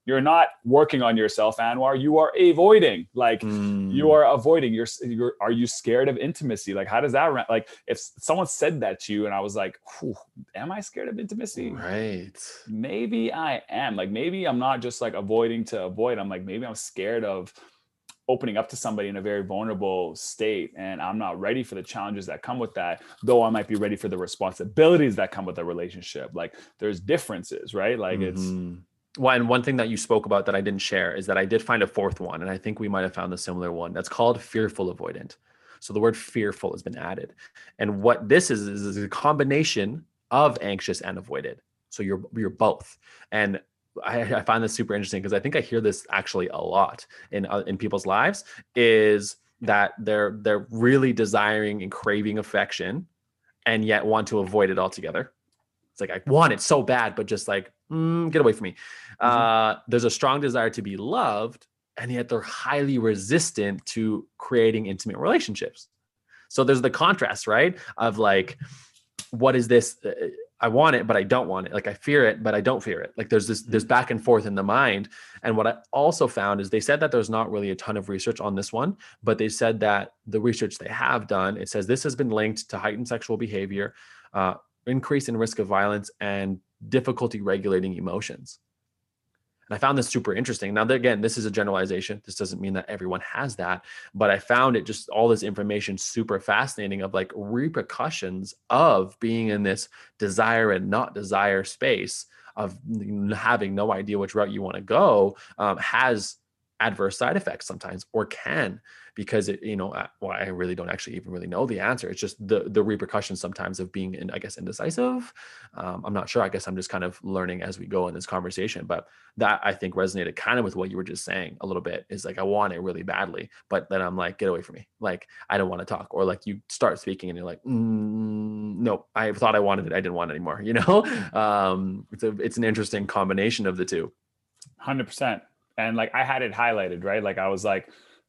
you're not working on yourself anwar. You are avoiding like mm. you are avoiding. You're, you're are you scared of intimacy? Like how does that like if someone said that to you and i was like am i scared of intimacy? Right. Maybe i am. Like maybe i'm not just like avoiding to avoid. I'm like maybe i'm scared of opening up to somebody in a very vulnerable state and i'm not ready for the challenges that come with that though i might be ready for the responsibilities that come with a relationship. Like there's differences right? Like mm-hmm. it's and one thing that you spoke about that I didn't share is that I did find a fourth one, and I think we might have found a similar one. That's called fearful avoidant. So the word fearful has been added, and what this is is, is a combination of anxious and avoided. So you're you're both, and I, I find this super interesting because I think I hear this actually a lot in uh, in people's lives is that they're they're really desiring and craving affection, and yet want to avoid it altogether. It's like I want it so bad, but just like mm, get away from me. Mm-hmm. Uh, there's a strong desire to be loved, and yet they're highly resistant to creating intimate relationships. So there's the contrast, right? Of like, what is this? Uh, I want it, but I don't want it. Like I fear it, but I don't fear it. Like there's this there's mm-hmm. back and forth in the mind. And what I also found is they said that there's not really a ton of research on this one, but they said that the research they have done it says this has been linked to heightened sexual behavior, uh, increase in risk of violence, and difficulty regulating emotions. And I found this super interesting. Now, again, this is a generalization. This doesn't mean that everyone has that, but I found it just all this information super fascinating of like repercussions of being in this desire and not desire space of having no idea which route you want to go um, has adverse side effects sometimes or can because it you know well i really don't actually even really know the answer. It's just the the repercussions sometimes of being in, i guess indecisive. Um, i'm not sure. I guess i'm just kind of learning as we go in this conversation but that i think resonated kind of with what you were just saying a little bit is like i want it really badly but then i'm like get away from me. Like i don't want to talk. Or like you start speaking and you're like mm, no i thought i wanted it. I didn't want it anymore you know? Um, it's a it's an interesting combination of the two. 100% and like i had it highlighted right? Like i was like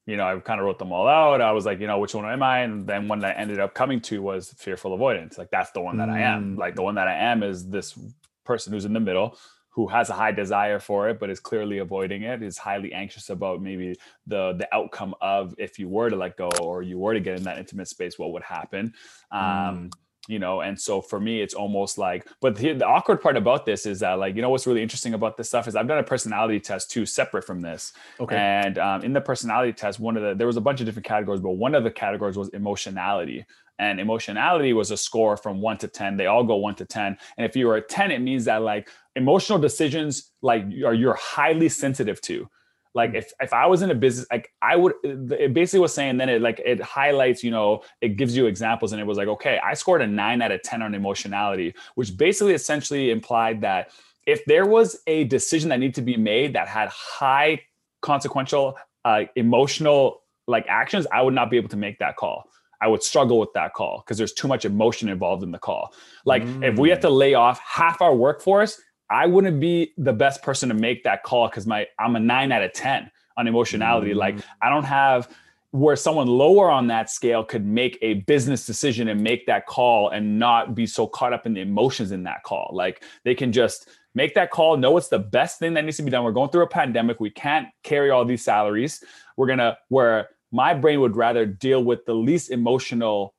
you know, I kind of wrote them all out. I was like, you know, which one am I? And then one that I ended up coming to was fearful avoidance. Like that's the one that mm. I am. Like the one that I am is this person who's in the middle who has a high desire for it but is clearly avoiding it is highly anxious about maybe the the outcome of if you were to let go or you were to get in that intimate space what would happen um, mm you know and so for me it's almost like but the, the, awkward part about this is that like you know what's really interesting about this stuff is i've done a personality test too separate from this. Okay. And um, in the personality test one of the there was a bunch of different categories but one of the categories was emotionality. And emotionality was a score from 1 to 10 they all go 1 to 10 and if you're a 10 it means that like emotional decisions like are you're highly sensitive to like if, if i was in a business like i would it basically was saying then it like it highlights you know it gives you examples and it was like okay i scored a 9 out of 10 on emotionality which basically essentially implied that if there was a decision that needed to be made that had high consequential uh, emotional like actions i would not be able to make that call I would struggle with that call because there's too much emotion involved in the call. Like mm. if we have to lay off half our workforce, I wouldn't be the best person to make that call because my I'm a nine out of ten on emotionality. Mm. Like I don't have where someone lower on that scale could make a business decision and make that call and not be so caught up in the emotions in that call. Like they can just make that call, know it's the best thing that needs to be done. We're going through a pandemic. We can't carry all these salaries. We're gonna where my brain would rather deal with the least emotional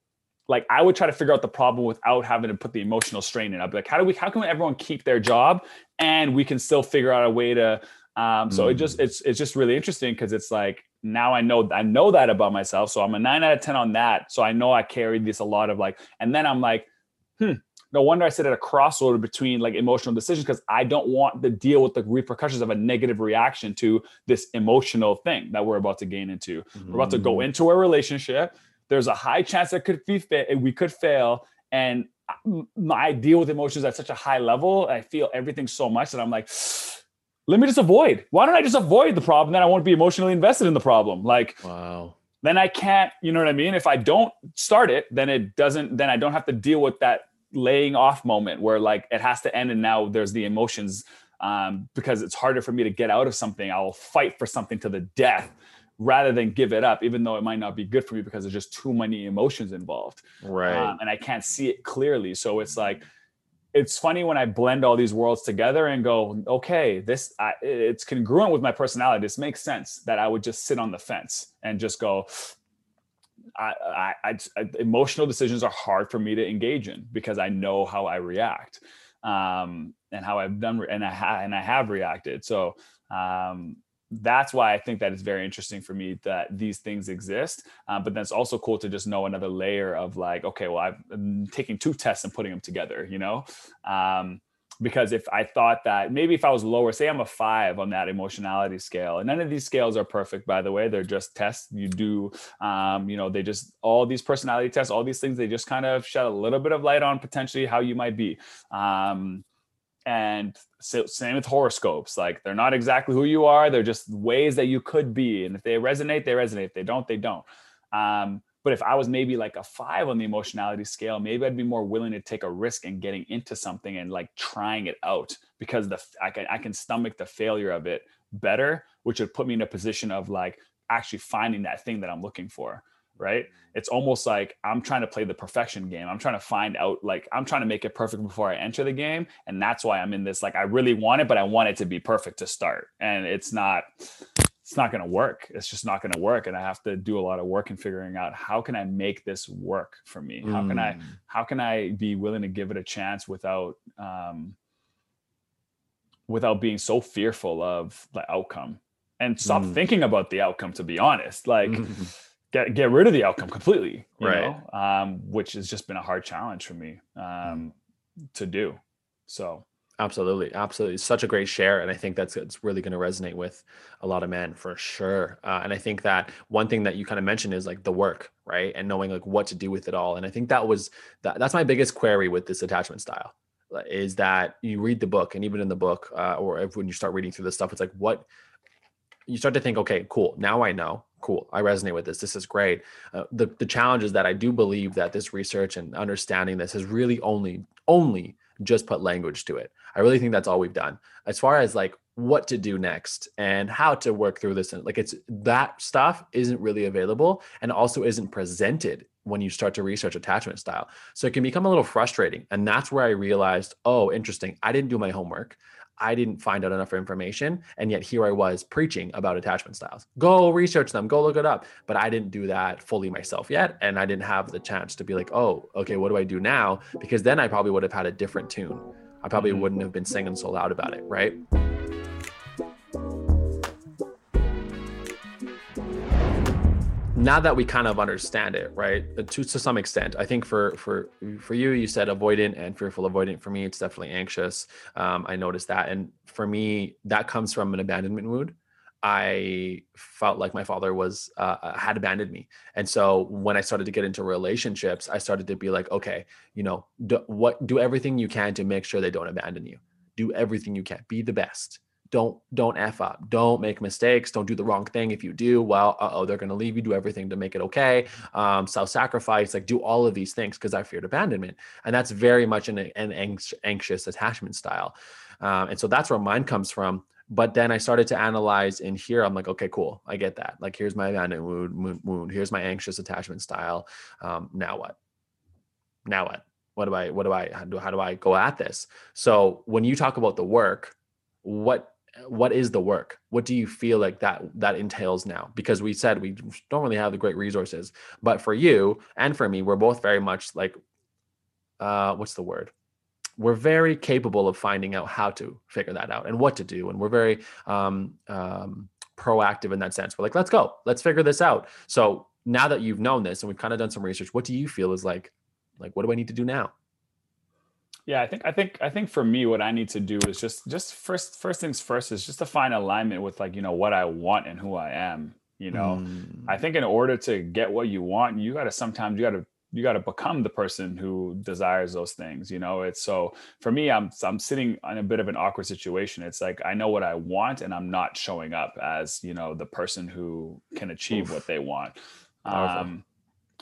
like I would try to figure out the problem without having to put the emotional strain in. I'd be like, how do we, how can everyone keep their job and we can still figure out a way to, um, so mm. it just, mm. it's, it's just really interesting because it's like, now I know, I know that about myself. So I'm a nine out of 10 on that. So I know I carried this a lot of like, and then I'm like, hmm, no wonder I sit at a crossroad between like emotional decisions because I don't want to deal with the repercussions of a negative reaction to this emotional thing that we're about to gain into. Mm. We're about to go mm. into a relationship there's a high chance that could be we could fail. And my deal with emotions at such a high level. I feel everything so much that I'm like, let me just avoid. Why don't I just avoid the problem? Then I won't be emotionally invested in the problem. Like, wow. Then I can't, you know what I mean? If I don't start it, then it doesn't, then I don't have to deal with that laying off moment where like it has to end and now there's the emotions um, because it's harder for me to get out of something. I'll fight for something to the death rather than give it up, even though it might not be good for me because there's just too many emotions involved. Right. Um, and I can't see it clearly. So it's like, it's funny when I blend all these worlds together and go, okay, this I, it's congruent with my personality. This makes sense that I would just sit on the fence and just go. I, I, I, emotional decisions are hard for me to engage in because I know how I react, um, and how I've done, and I ha- and I have reacted. So um, that's why I think that it's very interesting for me that these things exist. Um, but then it's also cool to just know another layer of like, okay, well, I'm taking two tests and putting them together, you know? Um, because if I thought that maybe if I was lower, say I'm a five on that emotionality scale, and none of these scales are perfect, by the way, they're just tests. You do, um, you know, they just all these personality tests, all these things, they just kind of shed a little bit of light on potentially how you might be. Um, and so, same with horoscopes like they're not exactly who you are they're just ways that you could be and if they resonate they resonate if they don't they don't. Um, but if i was maybe like a five on the emotionality scale maybe i'd be more willing to take a risk in getting into something and like trying it out because the i can i can stomach the failure of it better which would put me in a position of like actually finding that thing that i'm looking for right? It's almost like i'm trying to play the perfection game. I'm trying to find out like i'm trying to make it perfect before i enter the game and that's why i'm in this like i really want it but i want it to be perfect to start. And it's not it's not going to work. It's just not going to work and i have to do a lot of work in figuring out how can i make this work for me? How can i mm. how can i be willing to give it a chance without um without being so fearful of the outcome? And stop mm. thinking about the outcome to be honest. Like get get rid of the outcome completely, right? Know? Um, which has just been a hard challenge for me um, to do. So absolutely, absolutely, such a great share, and I think that's it's really going to resonate with a lot of men for sure. Uh, and I think that one thing that you kind of mentioned is like the work, right, and knowing like what to do with it all. And I think that was that that's my biggest query with this attachment style is that you read the book and even in the book uh, or if, when you start reading through the stuff it's like what you start to think okay cool now i know. Cool i resonate with this. This is great. Uh, the, the challenge is that i do believe that this research and understanding this has really only only just put language to it. I really think that's all we've done. As far as like what to do next and how to work through this and like it's that stuff isn't really available and also isn't presented when you start to research attachment style. So it can become a little frustrating and that's where i realized oh interesting i didn't do my homework I didn't find out enough information. And yet here I was preaching about attachment styles. Go research them, go look it up. But I didn't do that fully myself yet. And I didn't have the chance to be like, oh, okay, what do I do now? Because then I probably would have had a different tune. I probably mm-hmm. wouldn't have been singing so loud about it, right? Now that we kind of understand it right uh, to, to some extent i think for for for you you said avoidant and fearful avoidant. For me it's definitely anxious. Um, i noticed that. And for me that comes from an abandonment wound i felt like my father was uh, uh, had abandoned me. And so when i started to get into relationships i started to be like okay you know do, what do everything you can to make sure they don't abandon you. Do everything you can. Be the best don't don't f up. Don't make mistakes. Don't do the wrong thing if you do. Well oh they're going to leave you do everything to make it okay. Um, self-sacrifice like do all of these things because i feared abandonment. And that's very much an, an anxious attachment style. Um, and so that's where mine comes from. But then i started to analyze in here i'm like okay cool. I get that. Like here's my abandonment wound, wound. Here's my anxious attachment style. Um, now what? Now what? What do i what do i how do, how do i go at this? So when you talk about the work what what is the work? What do you feel like that that entails now? Because we said we don't really have the great resources but for you and for me we're both very much like uh what's the word? We're very capable of finding out how to figure that out and what to do and we're very um, um proactive in that sense. We're like let's go. Let's figure this out. So now that you've known this and we've kind of done some research what do you feel is like like what do i need to do now yeah, I think I think I think for me, what I need to do is just just first first things first is just to find alignment with like you know what I want and who I am. You know, mm. I think in order to get what you want, you got to sometimes you got to you got to become the person who desires those things you know it's so for me i'm i'm sitting in a bit of an awkward situation it's like i know what i want and i'm not showing up as you know the person who can achieve Oof. what they want um,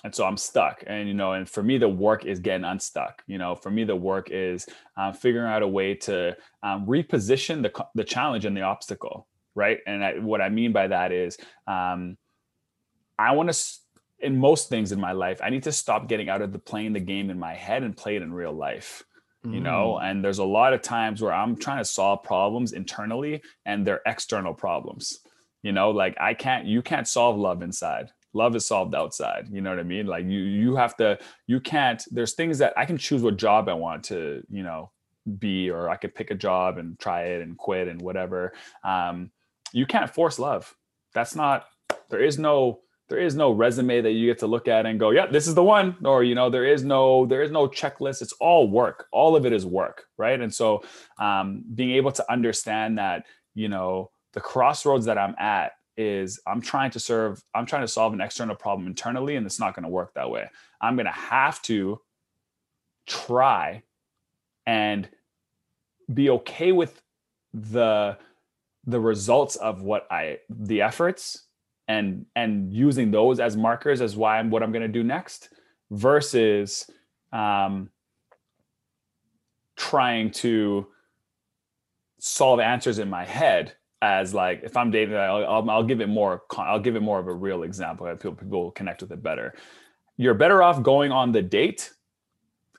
and so i'm stuck. And you know and for me the work is getting unstuck. You know for me the work is um, figuring out a way to um, reposition the, the challenge and the obstacle right? And I, what i mean by that is um, i want to in most things in my life i need to stop getting out of the playing the game in my head and play it in real life you know? Mm. and there's a lot of times where i'm trying to solve problems internally and they're external problems you know? Like i can't you can't solve love inside love is solved outside you know what i mean like you you have to you can't there's things that i can choose what job i want to you know be or i could pick a job and try it and quit and whatever um you can't force love. That's not there is no there is no resume that you get to look at and go, yeah, this is the one. Or, you know, there is no, there is no checklist. It's all work. All of it is work. Right. And so um, being able to understand that, you know, the crossroads that I'm at is I'm trying to serve, I'm trying to solve an external problem internally, and it's not going to work that way. I'm going to have to try and be okay with the the results of what I the efforts and and using those as markers as why I'm what I'm going to do next versus um, trying to solve answers in my head as like if I'm dating, I'll, I'll, I'll, give it more. I'll give it more of a real example. I feel people connect with it better. You're better off going on the date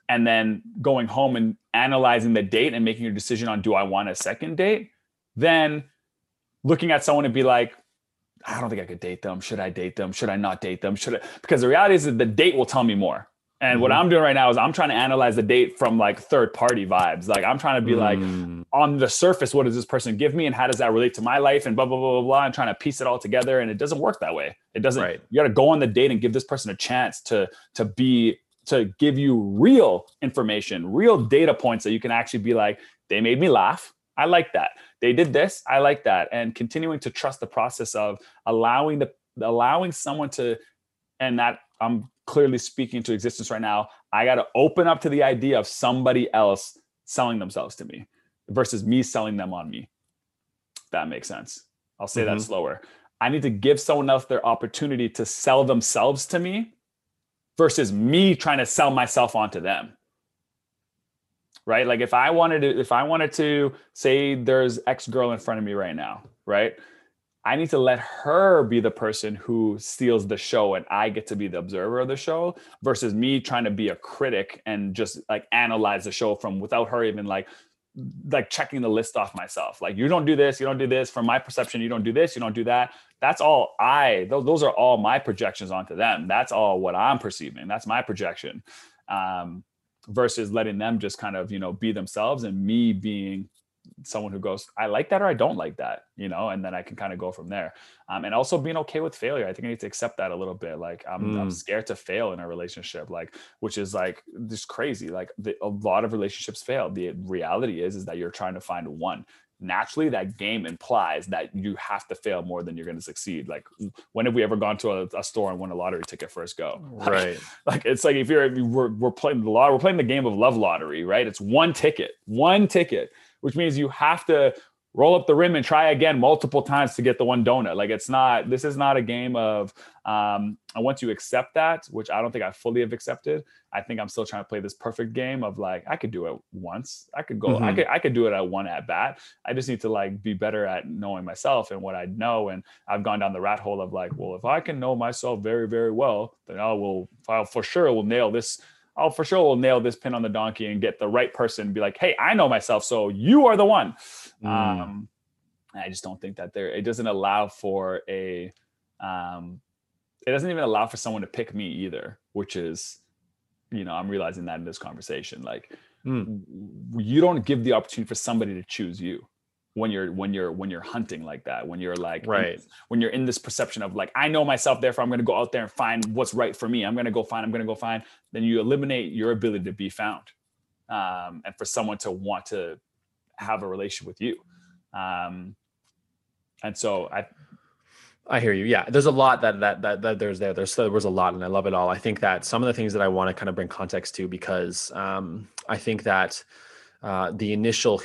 and then going home and analyzing the date and making your decision on do I want a second date, than looking at someone and be like, I don't think I could date them. Should I date them? Should I not date them? Should I? Because the reality is that the date will tell me more. And mm-hmm. what I'm doing right now is I'm trying to analyze the date from like third party vibes. Like I'm trying to be mm. like on the surface, what does this person give me and how does that relate to my life and blah blah blah blah blah. I'm trying to piece it all together, and it doesn't work that way. It doesn't. Right. You got to go on the date and give this person a chance to to be to give you real information, real data points that you can actually be like, they made me laugh. I like that they did this i like that and continuing to trust the process of allowing the allowing someone to and that i'm clearly speaking to existence right now i got to open up to the idea of somebody else selling themselves to me versus me selling them on me that makes sense i'll say mm-hmm. that slower i need to give someone else their opportunity to sell themselves to me versus me trying to sell myself onto them right? Like if I wanted to, if I wanted to say there's X girl in front of me right now, right? I need to let her be the person who steals the show and I get to be the observer of the show versus me trying to be a critic and just like analyze the show from without her even like like checking the list off myself. Like you don't do this, you don't do this. From my perception, you don't do this, you don't do that. That's all I those, those are all my projections onto them. That's all what I'm perceiving. That's my projection. Um, versus letting them just kind of you know be themselves and me being someone who goes i like that or i don't like that you know and then i can kind of go from there. Um, and also being okay with failure i think i need to accept that a little bit like i'm, mm. I'm scared to fail in a relationship like which is like just crazy like the, a lot of relationships fail. The reality is is that you're trying to find one. Naturally that game implies that you have to fail more than you're going to succeed like when have we ever gone to a, a store and won a lottery ticket first go? Right. like, it's like if you're if we're, we're playing the law we're playing the game of love lottery right? It's one ticket one ticket which means you have to roll up the rim and try again multiple times to get the one donut. Like it's not, this is not a game of, um, and once you accept that, which I don't think I fully have accepted, I think I'm still trying to play this perfect game of like, I could do it once. I could go, mm-hmm. I could, I could do it at one at bat. I just need to like be better at knowing myself and what I know. And I've gone down the rat hole of like, well, if I can know myself very, very well, then I will, I for sure will nail this I'll for sure will nail this pin on the donkey and get the right person and be like, hey, I know myself, so you are the one. Mm. Um, I just don't think that there it doesn't allow for a um, it doesn't even allow for someone to pick me either, which is, you know, I'm realizing that in this conversation. Like mm. you don't give the opportunity for somebody to choose you when you're when you're when you're hunting like that when you're like right in, when you're in this perception of like i know myself therefore i'm going to go out there and find what's right for me i'm going to go find i'm going to go find then you eliminate your ability to be found um, and for someone to want to have a relationship with you um, and so i I hear you. Yeah, there's a lot that that that, that there's there. There's there was a lot, and I love it all. I think that some of the things that I want to kind of bring context to because um, I think that uh, the initial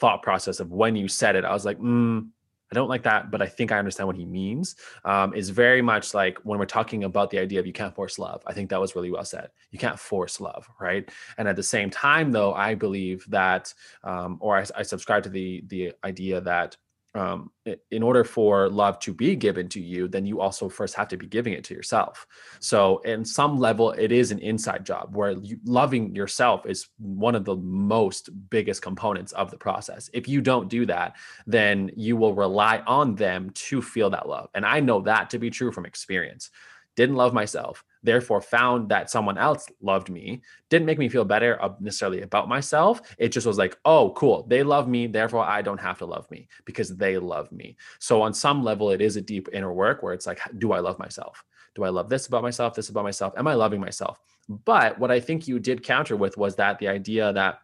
thought process of when you said it. I was like, mm, I don't like that, but I think I understand what he means. Um, is very much like when we're talking about the idea of you can't force love. I think that was really well said. You can't force love, right? And at the same time, though, I believe that, um, or I, I subscribe to the the idea that um, in order for love to be given to you, then you also first have to be giving it to yourself. So, in some level, it is an inside job where you, loving yourself is one of the most biggest components of the process. If you don't do that, then you will rely on them to feel that love. And I know that to be true from experience. Didn't love myself. Therefore found that someone else loved me didn't make me feel better necessarily about myself. It just was like oh cool they love me therefore i don't have to love me because they love me. So on some level it is a deep inner work where it's like do i love myself? Do i love this about myself this about myself? Am i loving myself? But what i think you did counter with was that the idea that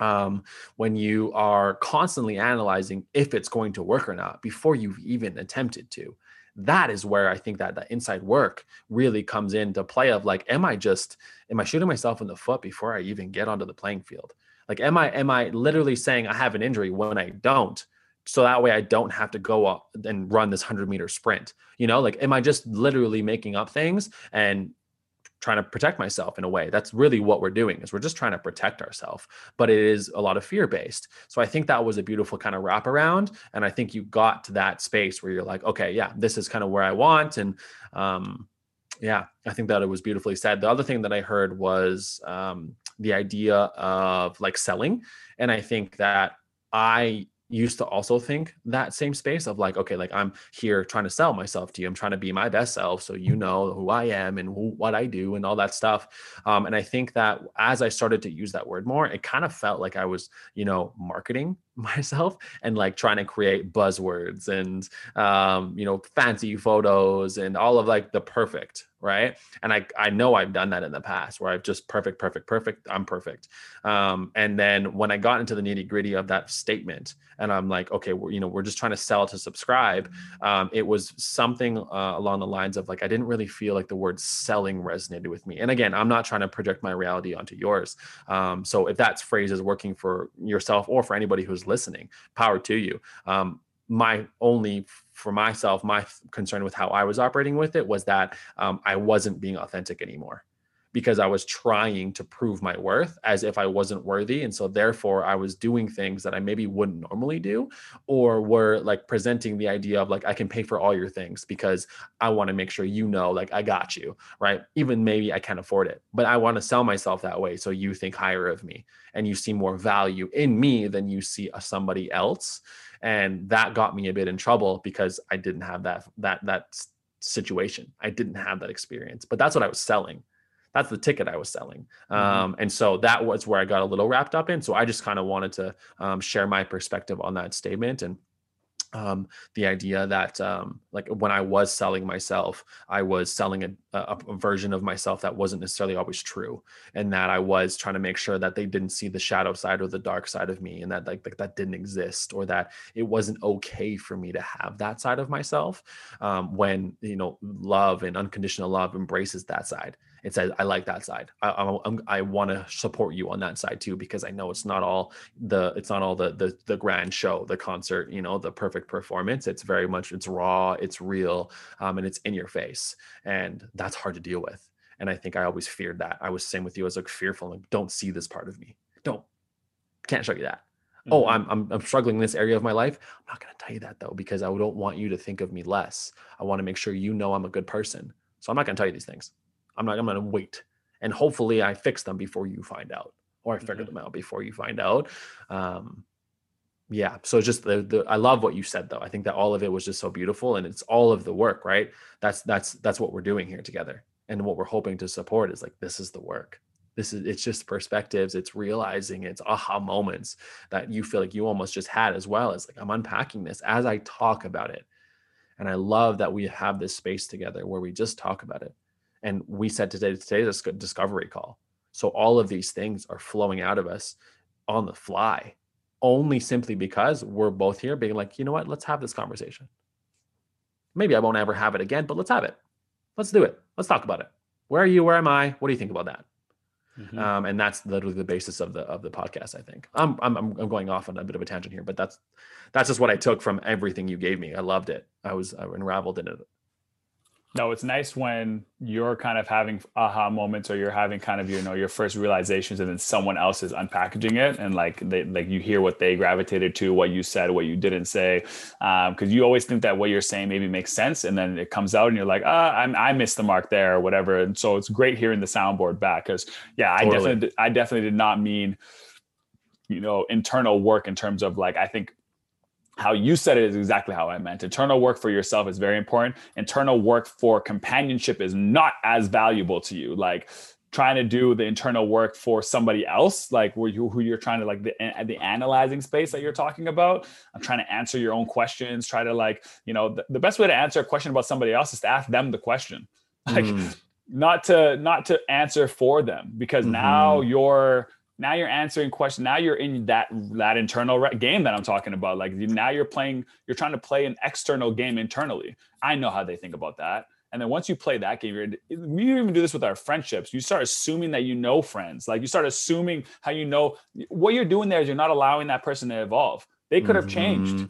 um, when you are constantly analyzing if it's going to work or not before you've even attempted to that is where I think that the inside work really comes into play of like, am I just, am I shooting myself in the foot before I even get onto the playing field? Like, am I, am I literally saying I have an injury when I don't? So that way I don't have to go up and run this 100 meter sprint. You know, like, am I just literally making up things and trying to protect myself in a way. That's really what we're doing is we're just trying to protect ourselves, but it is a lot of fear based. So I think that was a beautiful kind of wraparound. And I think you got to that space where you're like, okay, yeah, this is kind of where I want. And um, yeah, I think that it was beautifully said. The other thing that I heard was um, the idea of like selling. And I think that I used to also think that same space of like okay like i'm here trying to sell myself to you. I'm trying to be my best self so you know who i am and who, what i do and all that stuff. Um, and i think that as i started to use that word more it kind of felt like i was you know marketing myself and like trying to create buzzwords and um, you know fancy photos and all of like the perfect right? And i i know i've done that in the past where i've just perfect perfect perfect i'm perfect. Um, and then when i got into the nitty gritty of that statement and i'm like okay we're you know we're just trying to sell to subscribe um, it was something uh, along the lines of like i didn't really feel like the word selling resonated with me. And again i'm not trying to project my reality onto yours. Um, so if that phrase is working for yourself or for anybody who's listening power to you. Um, my only for myself my concern with how i was operating with it was that um, i wasn't being authentic anymore because i was trying to prove my worth as if i wasn't worthy and so therefore i was doing things that i maybe wouldn't normally do or were like presenting the idea of like i can pay for all your things because i want to make sure you know like i got you right even maybe i can't afford it but i want to sell myself that way so you think higher of me and you see more value in me than you see a somebody else and that got me a bit in trouble because I didn't have that that that situation. I didn't have that experience, but that's what I was selling. That's the ticket I was selling, mm-hmm. um, and so that was where I got a little wrapped up in. So I just kind of wanted to um, share my perspective on that statement and um, the idea that um, like when I was selling myself, I was selling a, a, a, version of myself that wasn't necessarily always true, and that I was trying to make sure that they didn't see the shadow side or the dark side of me, and that like, like that didn't exist, or that it wasn't okay for me to have that side of myself. Um, when you know love and unconditional love embraces that side, it says i like that side. I i, I want to support you on that side too because i know it's not all the it's not all the the the grand show the concert you know the perfect performance. It's very much it's raw it's real um, and it's in your face and that's hard to deal with. And i think i always feared that. I was same with you. I was like fearful like don't see this part of me. Don't can't show you that. Oh, mm-hmm. oh I'm, I'm i'm struggling in this area of my life. I'm not going to tell you that though because i don't want you to think of me less. I want to make sure you know i'm a good person. So i'm not going to tell you these things I'm not. I'm going to wait, and hopefully, I fix them before you find out, or I figure mm-hmm. them out before you find out. Um, yeah. So just the, the I love what you said though. I think that all of it was just so beautiful, and it's all of the work, right? That's that's that's what we're doing here together, and what we're hoping to support is like this is the work. This is it's just perspectives, it's realizing, it's aha moments that you feel like you almost just had as well as like I'm unpacking this as I talk about it. And I love that we have this space together where we just talk about it and we said today today is a discovery call. So all of these things are flowing out of us on the fly only simply because we're both here being like you know what? Let's have this conversation. Maybe i won't ever have it again but let's have it. Let's do it. Let's talk about it. Where are you? Where am i? What do you think about that? Mm-hmm. um, and that's literally the basis of the of the podcast i think. I'm, I'm i'm going off on a bit of a tangent here but that's that's just what i took from everything you gave me. I loved it. I was I unraveled in it no, it's nice when you're kind of having aha moments or you're having kind of you know your first realizations and then someone else is unpackaging it and like they like you hear what they gravitated to, what you said, what you didn't say, because um, you always think that what you're saying maybe makes sense and then it comes out and you're like ah I'm, I missed the mark there or whatever. And so it's great hearing the soundboard back because yeah totally. I definitely I definitely did not mean you know internal work in terms of like I think how you said it is exactly how I meant. Internal work for yourself is very important. Internal work for companionship is not as valuable to you. Like trying to do the internal work for somebody else, like where you, who you're trying to like the the analyzing space that you're talking about. I'm trying to answer your own questions. Try to like you know the, the best way to answer a question about somebody else is to ask them the question, like mm. not to not to answer for them because mm-hmm. now you're now you're answering questions now you're in that that internal game that i'm talking about like now you're playing you're trying to play an external game internally i know how they think about that and then once you play that game, you're, we even do this with our friendships. You start assuming that you know friends. Like you start assuming how you know what you're doing there is you're not allowing that person to evolve. They could have mm-hmm. changed.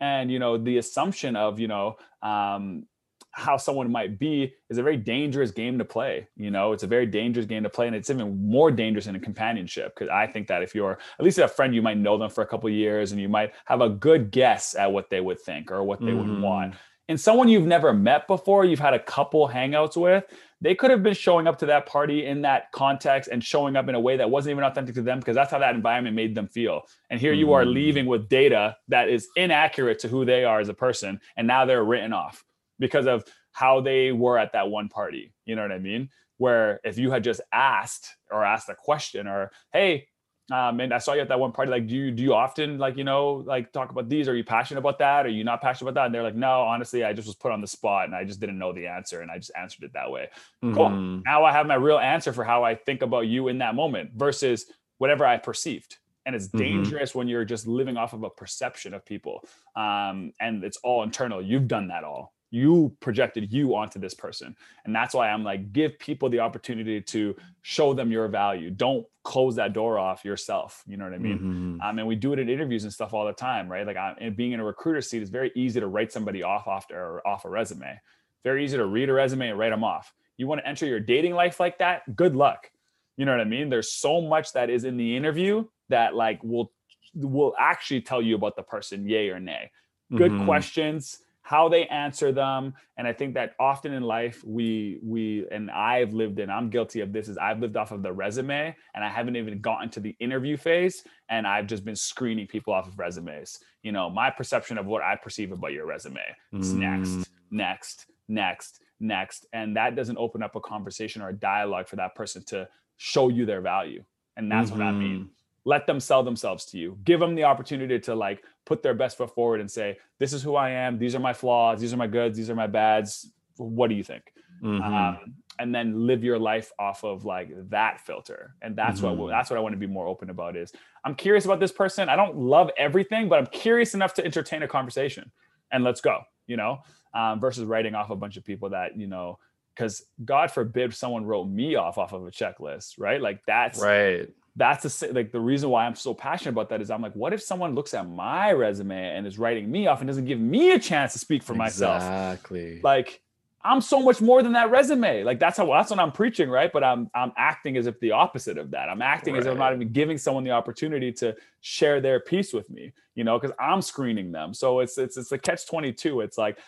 And you know, the assumption of, you know, um, how someone might be is a very dangerous game to play. You know, it's a very dangerous game to play, and it's even more dangerous in a companionship. Because I think that if you're at least a friend, you might know them for a couple years, and you might have a good guess at what they would think or what they mm-hmm. would want and someone you've never met before, you've had a couple hangouts with, they could have been showing up to that party in that context and showing up in a way that wasn't even authentic to them because that's how that environment made them feel. And here you are mm. leaving with data that is inaccurate to who they are as a person. And now they're written off because of how they were at that one party. You know what I mean? Where if you had just asked or asked a question or, hey, um, and I saw you at that one party. Like, do you do you often like you know like talk about these? Are you passionate about that? Are you not passionate about that? And they're like, no, honestly, I just was put on the spot and I just didn't know the answer and I just answered it that way. Mm-hmm. Cool. Now I have my real answer for how I think about you in that moment versus whatever I perceived. And it's mm-hmm. dangerous mm-hmm. when you're just living off of a perception of people, um, and it's all internal. You've done that all you projected you onto this person. And that's why i'm like give people the opportunity to show them your value. Don't close that door off yourself. You know what i mean? Mm-hmm. um, and we do it in interviews and stuff all the time right? Like I, and being in a recruiter seat is very easy to write somebody off after off a resume. Very easy to read a resume and write them off. You want to enter your dating life like that? Good luck. You know what i mean? There's so much that is in the interview that like will will actually tell you about the person yay or nay. Good mm-hmm. questions how they answer them. And i think that often in life we we and i've lived in i'm guilty of this is i've lived off of the resume and i haven't even gotten to the interview phase. And i've just been screening people off of resumes. You know my perception of what i perceive about your resume. Is mm. next next next. Next and that doesn't open up a conversation or a dialogue for that person to show you their value. And that's mm-hmm. what i mean. Mm-hmm let them sell themselves to you. Give them the opportunity to like put their best foot forward and say this is who i am. These are my flaws. These are my goods. These are my bads. What do you think? Mm-hmm. um, and then live your life off of like that filter. And that's mm-hmm. what that's what i want to be more open about is i'm curious about this person. I don't love everything but i'm curious enough to entertain a conversation. And let's go you know? Um, versus writing off a bunch of people that you know because god forbid someone wrote me off off of a checklist right? Like that's right that's the like the reason why I'm so passionate about that is I'm like, what if someone looks at my resume and is writing me off and doesn't give me a chance to speak for myself? Exactly. Like I'm so much more than that resume. Like that's how that's what I'm preaching, right? But I'm I'm acting as if the opposite of that. I'm acting right. as if I'm not even giving someone the opportunity to share their piece with me, you know, because I'm screening them. So it's it's it's a catch 22. It's like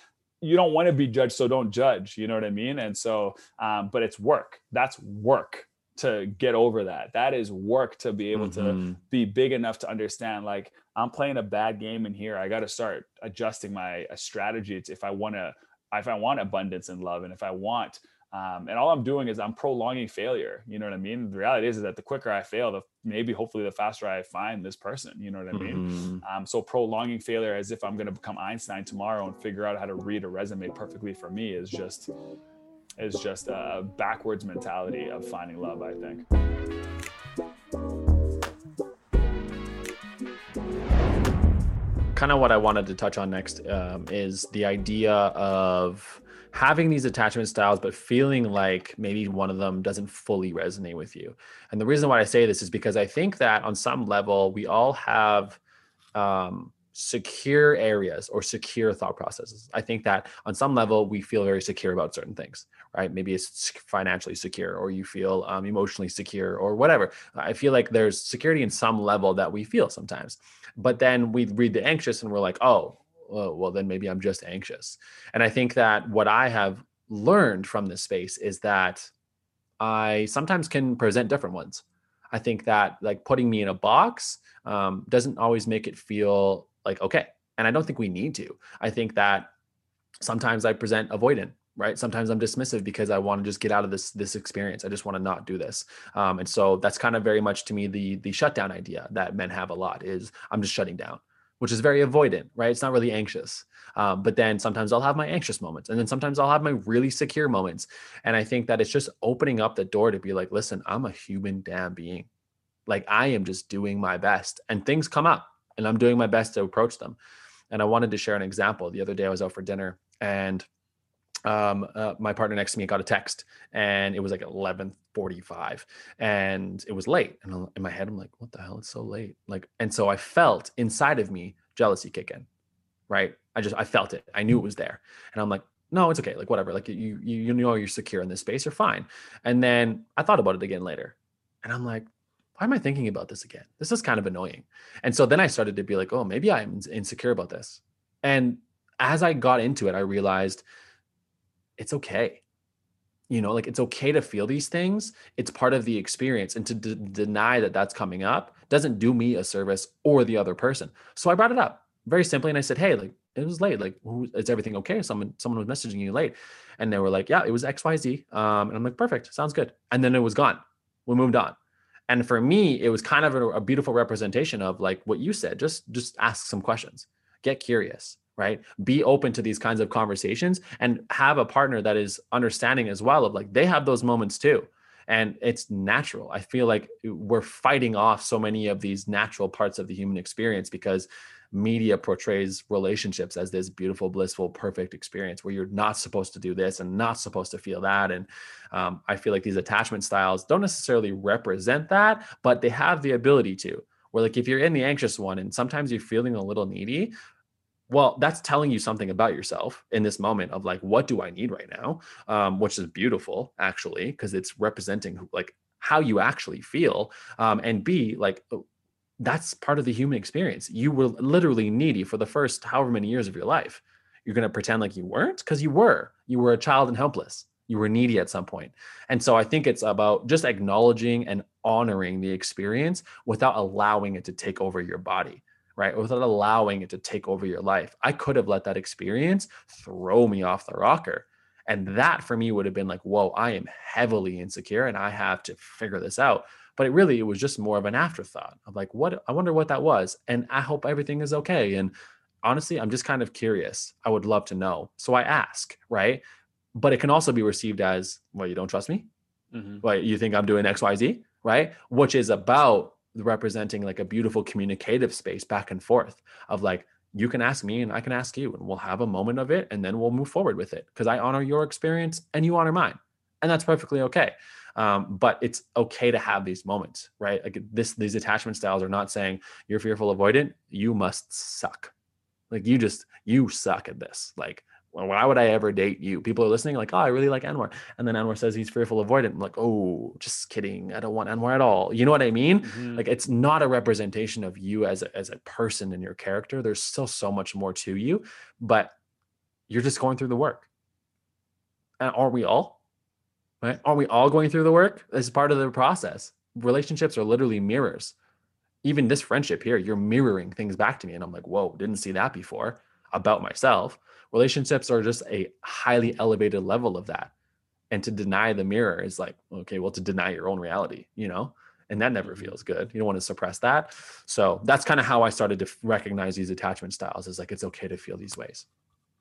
you don't want to be judged, so don't judge. You know what I mean? And so, um, but it's work. That's work to get over that. That is work to be able mm-hmm. to be big enough to understand like I'm playing a bad game in here. I got to start adjusting my strategy if I want to if I want abundance and love and if I want um, and all I'm doing is I'm prolonging failure. You know what I mean? The reality is, is that the quicker I fail, the maybe hopefully the faster I find this person. You know what I mean? Mm-hmm. Um, so prolonging failure as if I'm going to become Einstein tomorrow and figure out how to read a resume perfectly for me is just is just a backwards mentality of finding love, I think. Kind of what I wanted to touch on next um, is the idea of having these attachment styles, but feeling like maybe one of them doesn't fully resonate with you. And the reason why I say this is because I think that on some level, we all have um, secure areas or secure thought processes. I think that on some level we feel very secure about certain things, right? Maybe it's financially secure or you feel um, emotionally secure or whatever. I feel like there's security in some level that we feel sometimes. But then we read the anxious and we're like, oh, well, then maybe I'm just anxious. And I think that what I have learned from this space is that I sometimes can present different ones. I think that like putting me in a box um, doesn't always make it feel like okay And I don't think we need to. I think that sometimes I present avoidant, right? Sometimes I'm dismissive because I want to just get out of this this experience. I just want to not do this. Um, and so that's kind of very much to me the the shutdown idea that men have a lot is I'm just shutting down, which is very avoidant, right? It's not really anxious. Um, but then sometimes I'll have my anxious moments, and then sometimes I'll have my really secure moments. And I think that it's just opening up the door to be like, listen, I'm a human damn being. Like I am just doing my best, and things come up, and I'm doing my best to approach them. And I wanted to share an example. The other day I was out for dinner, and um, uh, my partner next to me got a text and it was like 11:45 and it was late. And in my head I'm like what the hell? It's so late. Like and so I felt inside of me jealousy kick in right? I just I felt it. I knew it was there. And I'm like no it's okay. Like whatever. Like you you you know you're secure in this space. You're fine. And then I thought about it again later. And I'm like why am I thinking about this again? This is kind of annoying. And so then I started to be like oh maybe I'm insecure about this. And as I got into it I realized it's okay. You know like it's okay to feel these things. It's part of the experience and to d- deny that that's coming up doesn't do me a service or the other person. So i brought it up very simply and i said hey like it was late. Like is everything okay? Someone someone was messaging you late. And they were like yeah it was xyz um, and i'm like perfect. Sounds good. And then it was gone. We moved on and for me it was kind of a, a beautiful representation of like what you said just just ask some questions. Get curious right? Be open to these kinds of conversations and have a partner that is understanding as well of like they have those moments too. And it's natural. I feel like we're fighting off so many of these natural parts of the human experience because media portrays relationships as this beautiful blissful perfect experience where you're not supposed to do this and not supposed to feel that. And um, i feel like these attachment styles don't necessarily represent that but they have the ability to where like if you're in the anxious one and sometimes you're feeling a little needy well that's telling you something about yourself in this moment of like what do i need right now? Um, which is beautiful actually because it's representing like how you actually feel. Um, and b like that's part of the human experience you were literally needy for the first however many years of your life you're going to pretend like you weren't because you were you were a child and helpless you were needy at some point and so i think it's about just acknowledging and honoring the experience without allowing it to take over your body right? Without allowing it to take over your life. I could have let that experience throw me off the rocker. And that for me would have been like, whoa, I am heavily insecure and I have to figure this out. But it really, it was just more of an afterthought of like, what, I wonder what that was. And I hope everything is okay. And honestly, I'm just kind of curious. I would love to know. So I ask, right? But it can also be received as, well, you don't trust me? Mm-hmm. Well, you think I'm doing XYZ, right? Which is about representing like a beautiful communicative space back and forth of like you can ask me and I can ask you and we'll have a moment of it and then we'll move forward with it because I honor your experience and you honor mine and that's perfectly okay um, but it's okay to have these moments right like this these attachment styles are not saying you're fearful avoidant you must suck like you just you suck at this like why would I ever date you? People are listening, like, oh, I really like Anwar. And then Anwar says he's fearful avoidant. I'm like, oh, just kidding. I don't want Anwar at all. You know what I mean? Mm-hmm. Like, it's not a representation of you as a, as a person and your character. There's still so much more to you, but you're just going through the work. And are we all? Right? Are we all going through the work? This is part of the process. Relationships are literally mirrors. Even this friendship here, you're mirroring things back to me. And I'm like, whoa, didn't see that before about myself relationships are just a highly elevated level of that and to deny the mirror is like okay well to deny your own reality you know and that never mm-hmm. feels good you don't want to suppress that so that's kind of how i started to recognize these attachment styles is like it's okay to feel these ways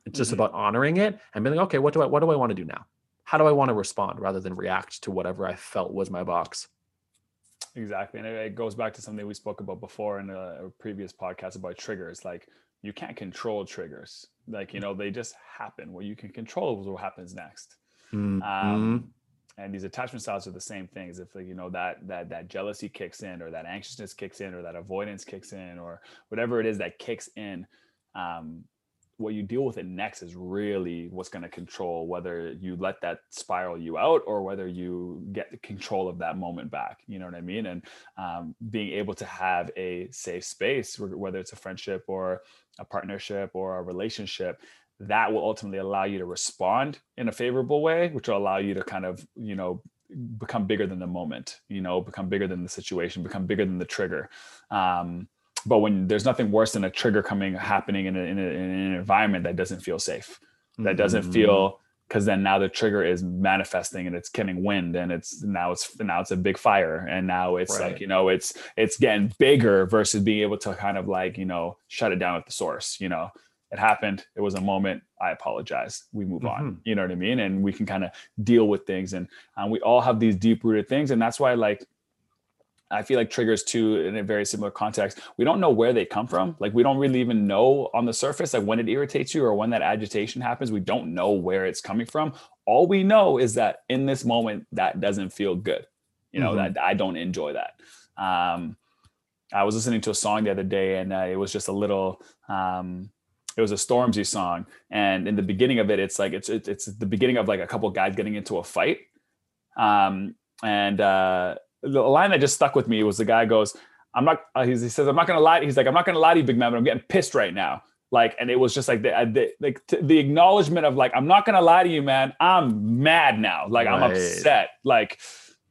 it's just mm-hmm. about honoring it and being like okay what do i what do i want to do now how do i want to respond rather than react to whatever i felt was my box exactly and it goes back to something we spoke about before in a, previous podcast about triggers like you can't control triggers. Like, you know, they just happen. What you can control is what happens next. Mm-hmm. Um, and these attachment styles are the same things. If like, you know, that that that jealousy kicks in or that anxiousness kicks in or that avoidance kicks in or whatever it is that kicks in, um, what you deal with it next is really what's going to control whether you let that spiral you out or whether you get the control of that moment back you know what i mean? And um, being able to have a safe space whether it's a friendship or a partnership or a relationship that will ultimately allow you to respond in a favorable way which will allow you to kind of you know become bigger than the moment you know become bigger than the situation become bigger than the trigger. Um, but when there's nothing worse than a trigger coming happening in, a, in, a, in an environment that doesn't feel safe that doesn't Mm-hmm. feel because then now the trigger is manifesting and it's getting wind and it's now it's now it's a big fire. And now it's Right. like you know it's it's getting bigger versus being able to kind of like you know shut it down at the source you know? It happened. It was a moment. I apologize. We move Mhm. on you know what i mean? And we can kind of deal with things. And um, we all have these deep rooted things. And that's why like I feel like triggers too in a very similar context. We don't know where they come from. Like we don't really even know on the surface, like when it irritates you or when that agitation happens, we don't know where it's coming from. All we know is that in this moment, that doesn't feel good. You know, Mhm. that I don't enjoy that. Um, I was listening to a song the other day and uh, it was just a little, um, it was a Stormzy song. And in the beginning of it, it's like, it's, it's, it's the beginning of like a couple guys getting into a fight. Um, and, uh, the line that just stuck with me was the guy goes, I'm not, uh, he's, he says, I'm not going to lie. He's like, I'm not going to lie to you, big man, but I'm getting pissed right now. Like, and it was just like the, uh, the like the acknowledgement of like, I'm not going to lie to you, man. I'm mad now. Like, I'm upset. Like,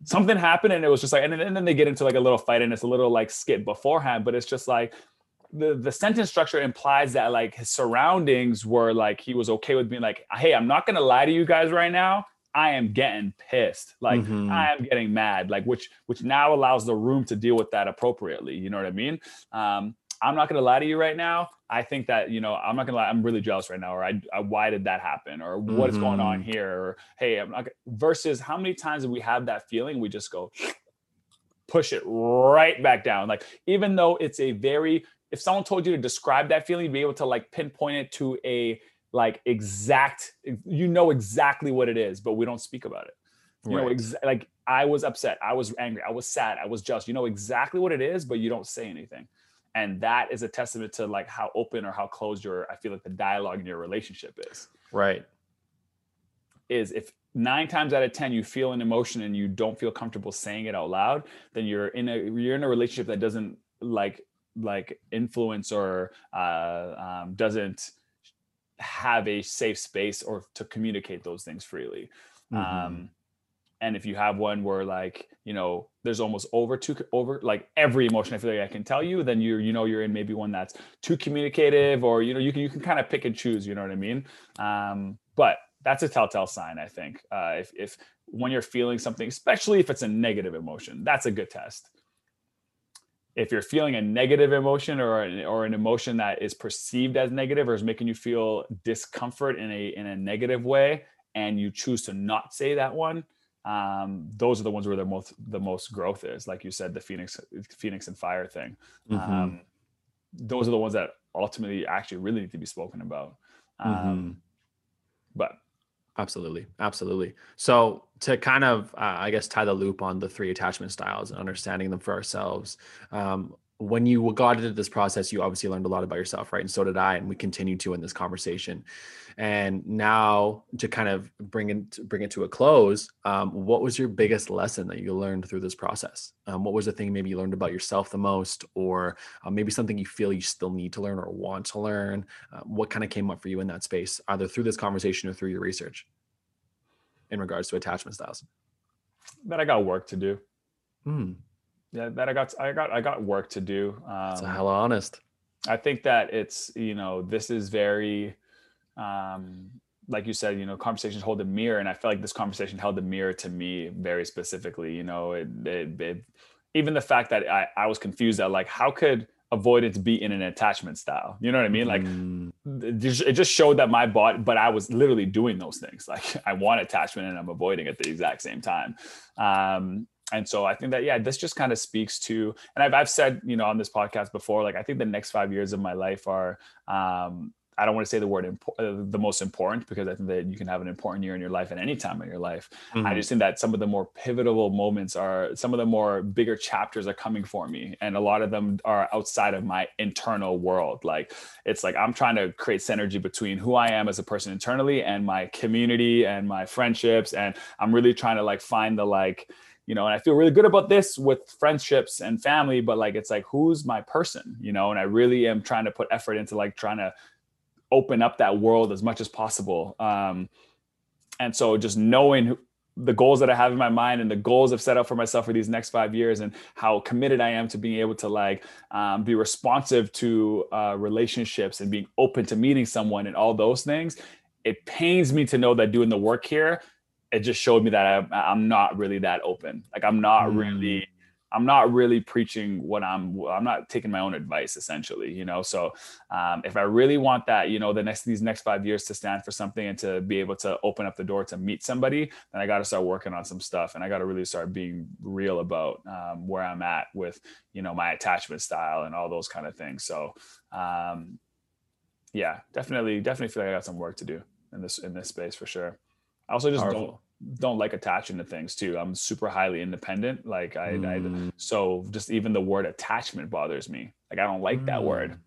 something happened, and it was just like, and then, and then they get into like a little fight, and it's a little like skit beforehand, but it's just like, the, the sentence structure implies that like his surroundings were like he was okay with being like hey i'm not gonna lie to you guys right now i am getting pissed like Mhm. i am getting mad like which which now allows the room to deal with that appropriately you know what i mean um i'm not gonna lie to you right now i think that you know i'm not gonna lie i'm really jealous right now or i, I why did that happen or what is going on Mhm. here or hey i'm not g-" versus how many times do we have that feeling we just go push it right back down like even though it's a very if someone told you to describe that feeling you'd be able to like pinpoint it to a like exact you know exactly what it is but we don't speak about it you know Right. ex- like i was upset i was angry i was sad i was just you know exactly what it is but you don't say anything and that is a testament to like how open or how closed your i feel like the dialogue in your relationship is right. is if nine times out of ten you feel an emotion and you don't feel comfortable saying it out loud then you're in a you're in a relationship that doesn't like like influence or uh, um, doesn't have a safe space or to communicate those things freely. Mhm. um and if you have one where like you know there's almost over too over like every emotion i feel like i can tell you then you you know you're in maybe one that's too communicative or you know you can you can kind of pick and choose you know what i mean? Um but that's a telltale sign i think uh if if when you're feeling something especially if it's a negative emotion that's a good test if you're feeling a negative emotion or an, or an emotion that is perceived as negative or is making you feel discomfort in a in a negative way and you choose to not say that one um, those are the ones where the most the most growth is like you said the phoenix phoenix and fire thing Mhm. um, those are the ones that ultimately actually really need to be spoken about um, Mhm. but Absolutely. Absolutely. So, to kind of, uh, I guess, tie the loop on the three attachment styles and understanding them for ourselves, um, when you got into this process, you obviously learned a lot about yourself, right? And so did I, and we continue to in this conversation. And now, to kind of bring it bring it to a close, um, what was your biggest lesson that you learned through this process? Um, what was the thing maybe you learned about yourself the most, or uh, maybe something you feel you still need to learn or want to learn? Uh, what kind of came up for you in that space, either through this conversation or through your research, in regards to attachment styles? that i got work to do Hmm, yeah that i got i got i got work to do that's um, hell of honest. I think that it's you know this is very um like you said you know conversations hold a mirror and I feel like this conversation held a mirror to me very specifically you know it, it, it even the fact that I, I was confused at like how could avoidance be in an attachment style? You know what I mean? Like Mm, it just- it just showed that my body but i was literally doing those things. Like i want attachment and i'm avoiding at the exact same time. Um and so i think that yeah this just kind of speaks to and I've, I've said you know on this podcast before like i think the next five years of my life are um I don't want to say the word impo- uh, the most important because I think that you can have an important year in your life at any time in your life. I mhm. just think that some of the more pivotal moments are some of the more bigger chapters are coming for me. And a lot of them are outside of my internal world. Like it's like I'm trying to create synergy between who I am as a person internally and my community and my friendships. And I'm really trying to like find the like, you know, and I feel really good about this with friendships and family, but like it's like who's my person, you know, and I really am trying to put effort into like trying to open up that world as much as possible. Um, and so just knowing the goals that I have in my mind and the goals I've set up for myself for these next five years and how committed I am to being able to like um, be responsive to uh, relationships and being open to meeting someone and all those things. It pains me to know that doing the work here, it just showed me that I, am not really that open. Like I'm not mm. really I'm not really preaching what I'm I'm not taking my own advice essentially, you know. So um, if I really want that, you know, the next these next five years to stand for something and to be able to open up the door to meet somebody, then I got to start working on some stuff and I got to really start being real about um, where I'm at with you know my attachment style and all those kind of things. So um, yeah, definitely definitely feel like I got some work to do in this in this space for sure. I also just Powerful. don't don't like attaching to things too. I'm super highly independent. Like I, mm. I, so just even the word attachment bothers me. Like I don't like mm. that word.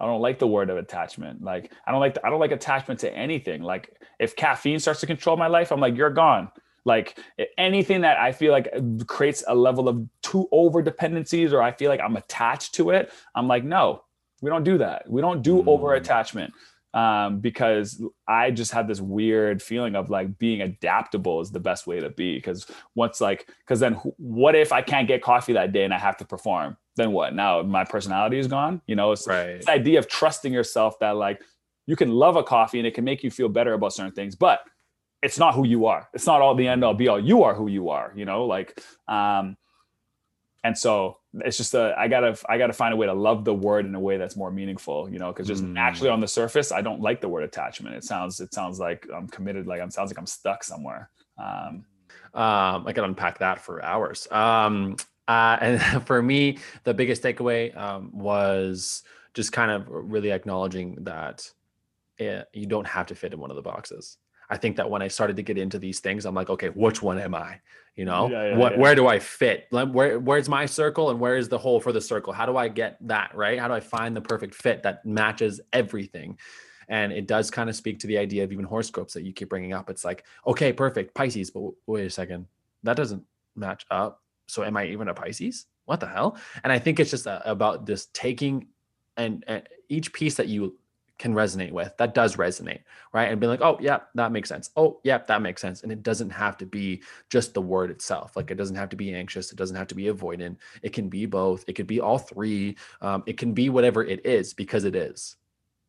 I don't like the word of attachment. Like I don't like the, I don't like attachment to anything. Like if caffeine starts to control my life, I'm like you're gone. Like anything that I feel like creates a level of too over dependencies or I feel like I'm attached to it, I'm like no, we don't do that. We don't do mm. over attachment um, because I just had this weird feeling of like being adaptable is the best way to be. Because once like, because then what if I can't get coffee that day and I have to perform? Then what? Now my personality is gone. You know, it's right. this idea of trusting yourself that like you can love a coffee and it can make you feel better about certain things, but it's not who you are. It's not all the end all be all. You are who you are. You know, like, um, and so it's just a i gotta i gotta find a way to love the word in a way that's more meaningful you know because just mm. naturally on the surface i don't like the word attachment. It sounds it sounds like i'm committed like i'm sounds like i'm stuck somewhere. Um, um i could unpack that for hours. Um uh and for me the biggest takeaway um was just kind of really acknowledging that it, eh, you don't have to fit in one of the boxes I think that when I started to get into these things, I'm like, okay, which one am I? You know, yeah, yeah, what yeah. where do I fit? Where where's my circle and where is the hole for the circle? How do I get that right? How do I find the perfect fit that matches everything? And it does kind of speak to the idea of even horoscopes that you keep bringing up. It's like, okay, perfect, Pisces, but wait a second, that doesn't match up. So am I even a Pisces? What the hell? And I think it's just a, about just taking and, and each piece that you can resonate with that does resonate right? And be like oh yeah that makes sense. Oh yeah that makes sense. And it doesn't have to be just the word itself. Like it doesn't have to be anxious. It doesn't have to be avoidant. It can be both. It could be all three. Um, it can be whatever it is because it is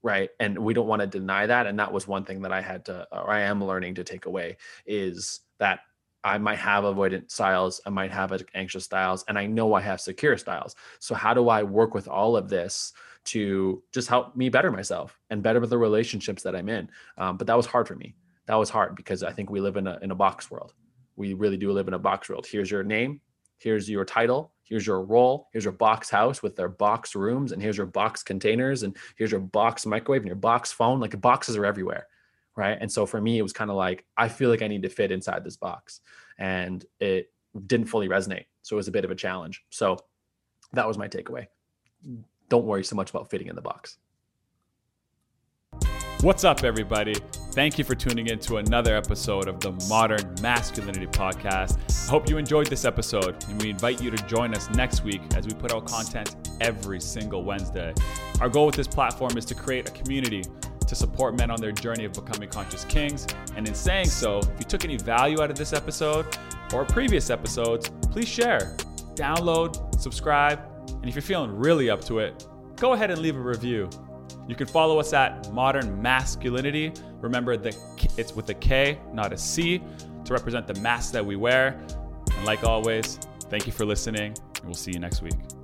right? And we don't want to deny that. And that was one thing that i had to or i am learning to take away is that I might have avoidant styles, I might have anxious styles, and I know I have secure styles. So, how do I work with all of this to just help me better myself and better the relationships that I'm in. Um, but that was hard for me. That was hard because I think we live in a in a box world. We really do live in a box world. Here's your name, here's your title, here's your role, here's your box house with their box rooms, and here's your box containers, and here's your box microwave and your box phone. Like boxes are everywhere, right? And so for me, it was kind of like I feel like I need to fit inside this box, and it didn't fully resonate. So it was a bit of a challenge. So that was my takeaway don't worry so much about fitting in the box. What's up, everybody? Thank you for tuning in to another episode of the Modern Maskulinity Podcast. I hope you enjoyed this episode, and we invite you to join us next week as we put out content every single Wednesday. Our goal with this platform is to create a community to support men on their journey of becoming conscious kings. And in saying so, if you took any value out of this episode or previous episodes, please share, download, subscribe, and if you're feeling really up to it, go ahead and leave a review. You can follow us at Modern Maskulinity. Remember that it's with a K, not a C, to represent the mask that we wear. And like always, thank you for listening, and we'll see you next week.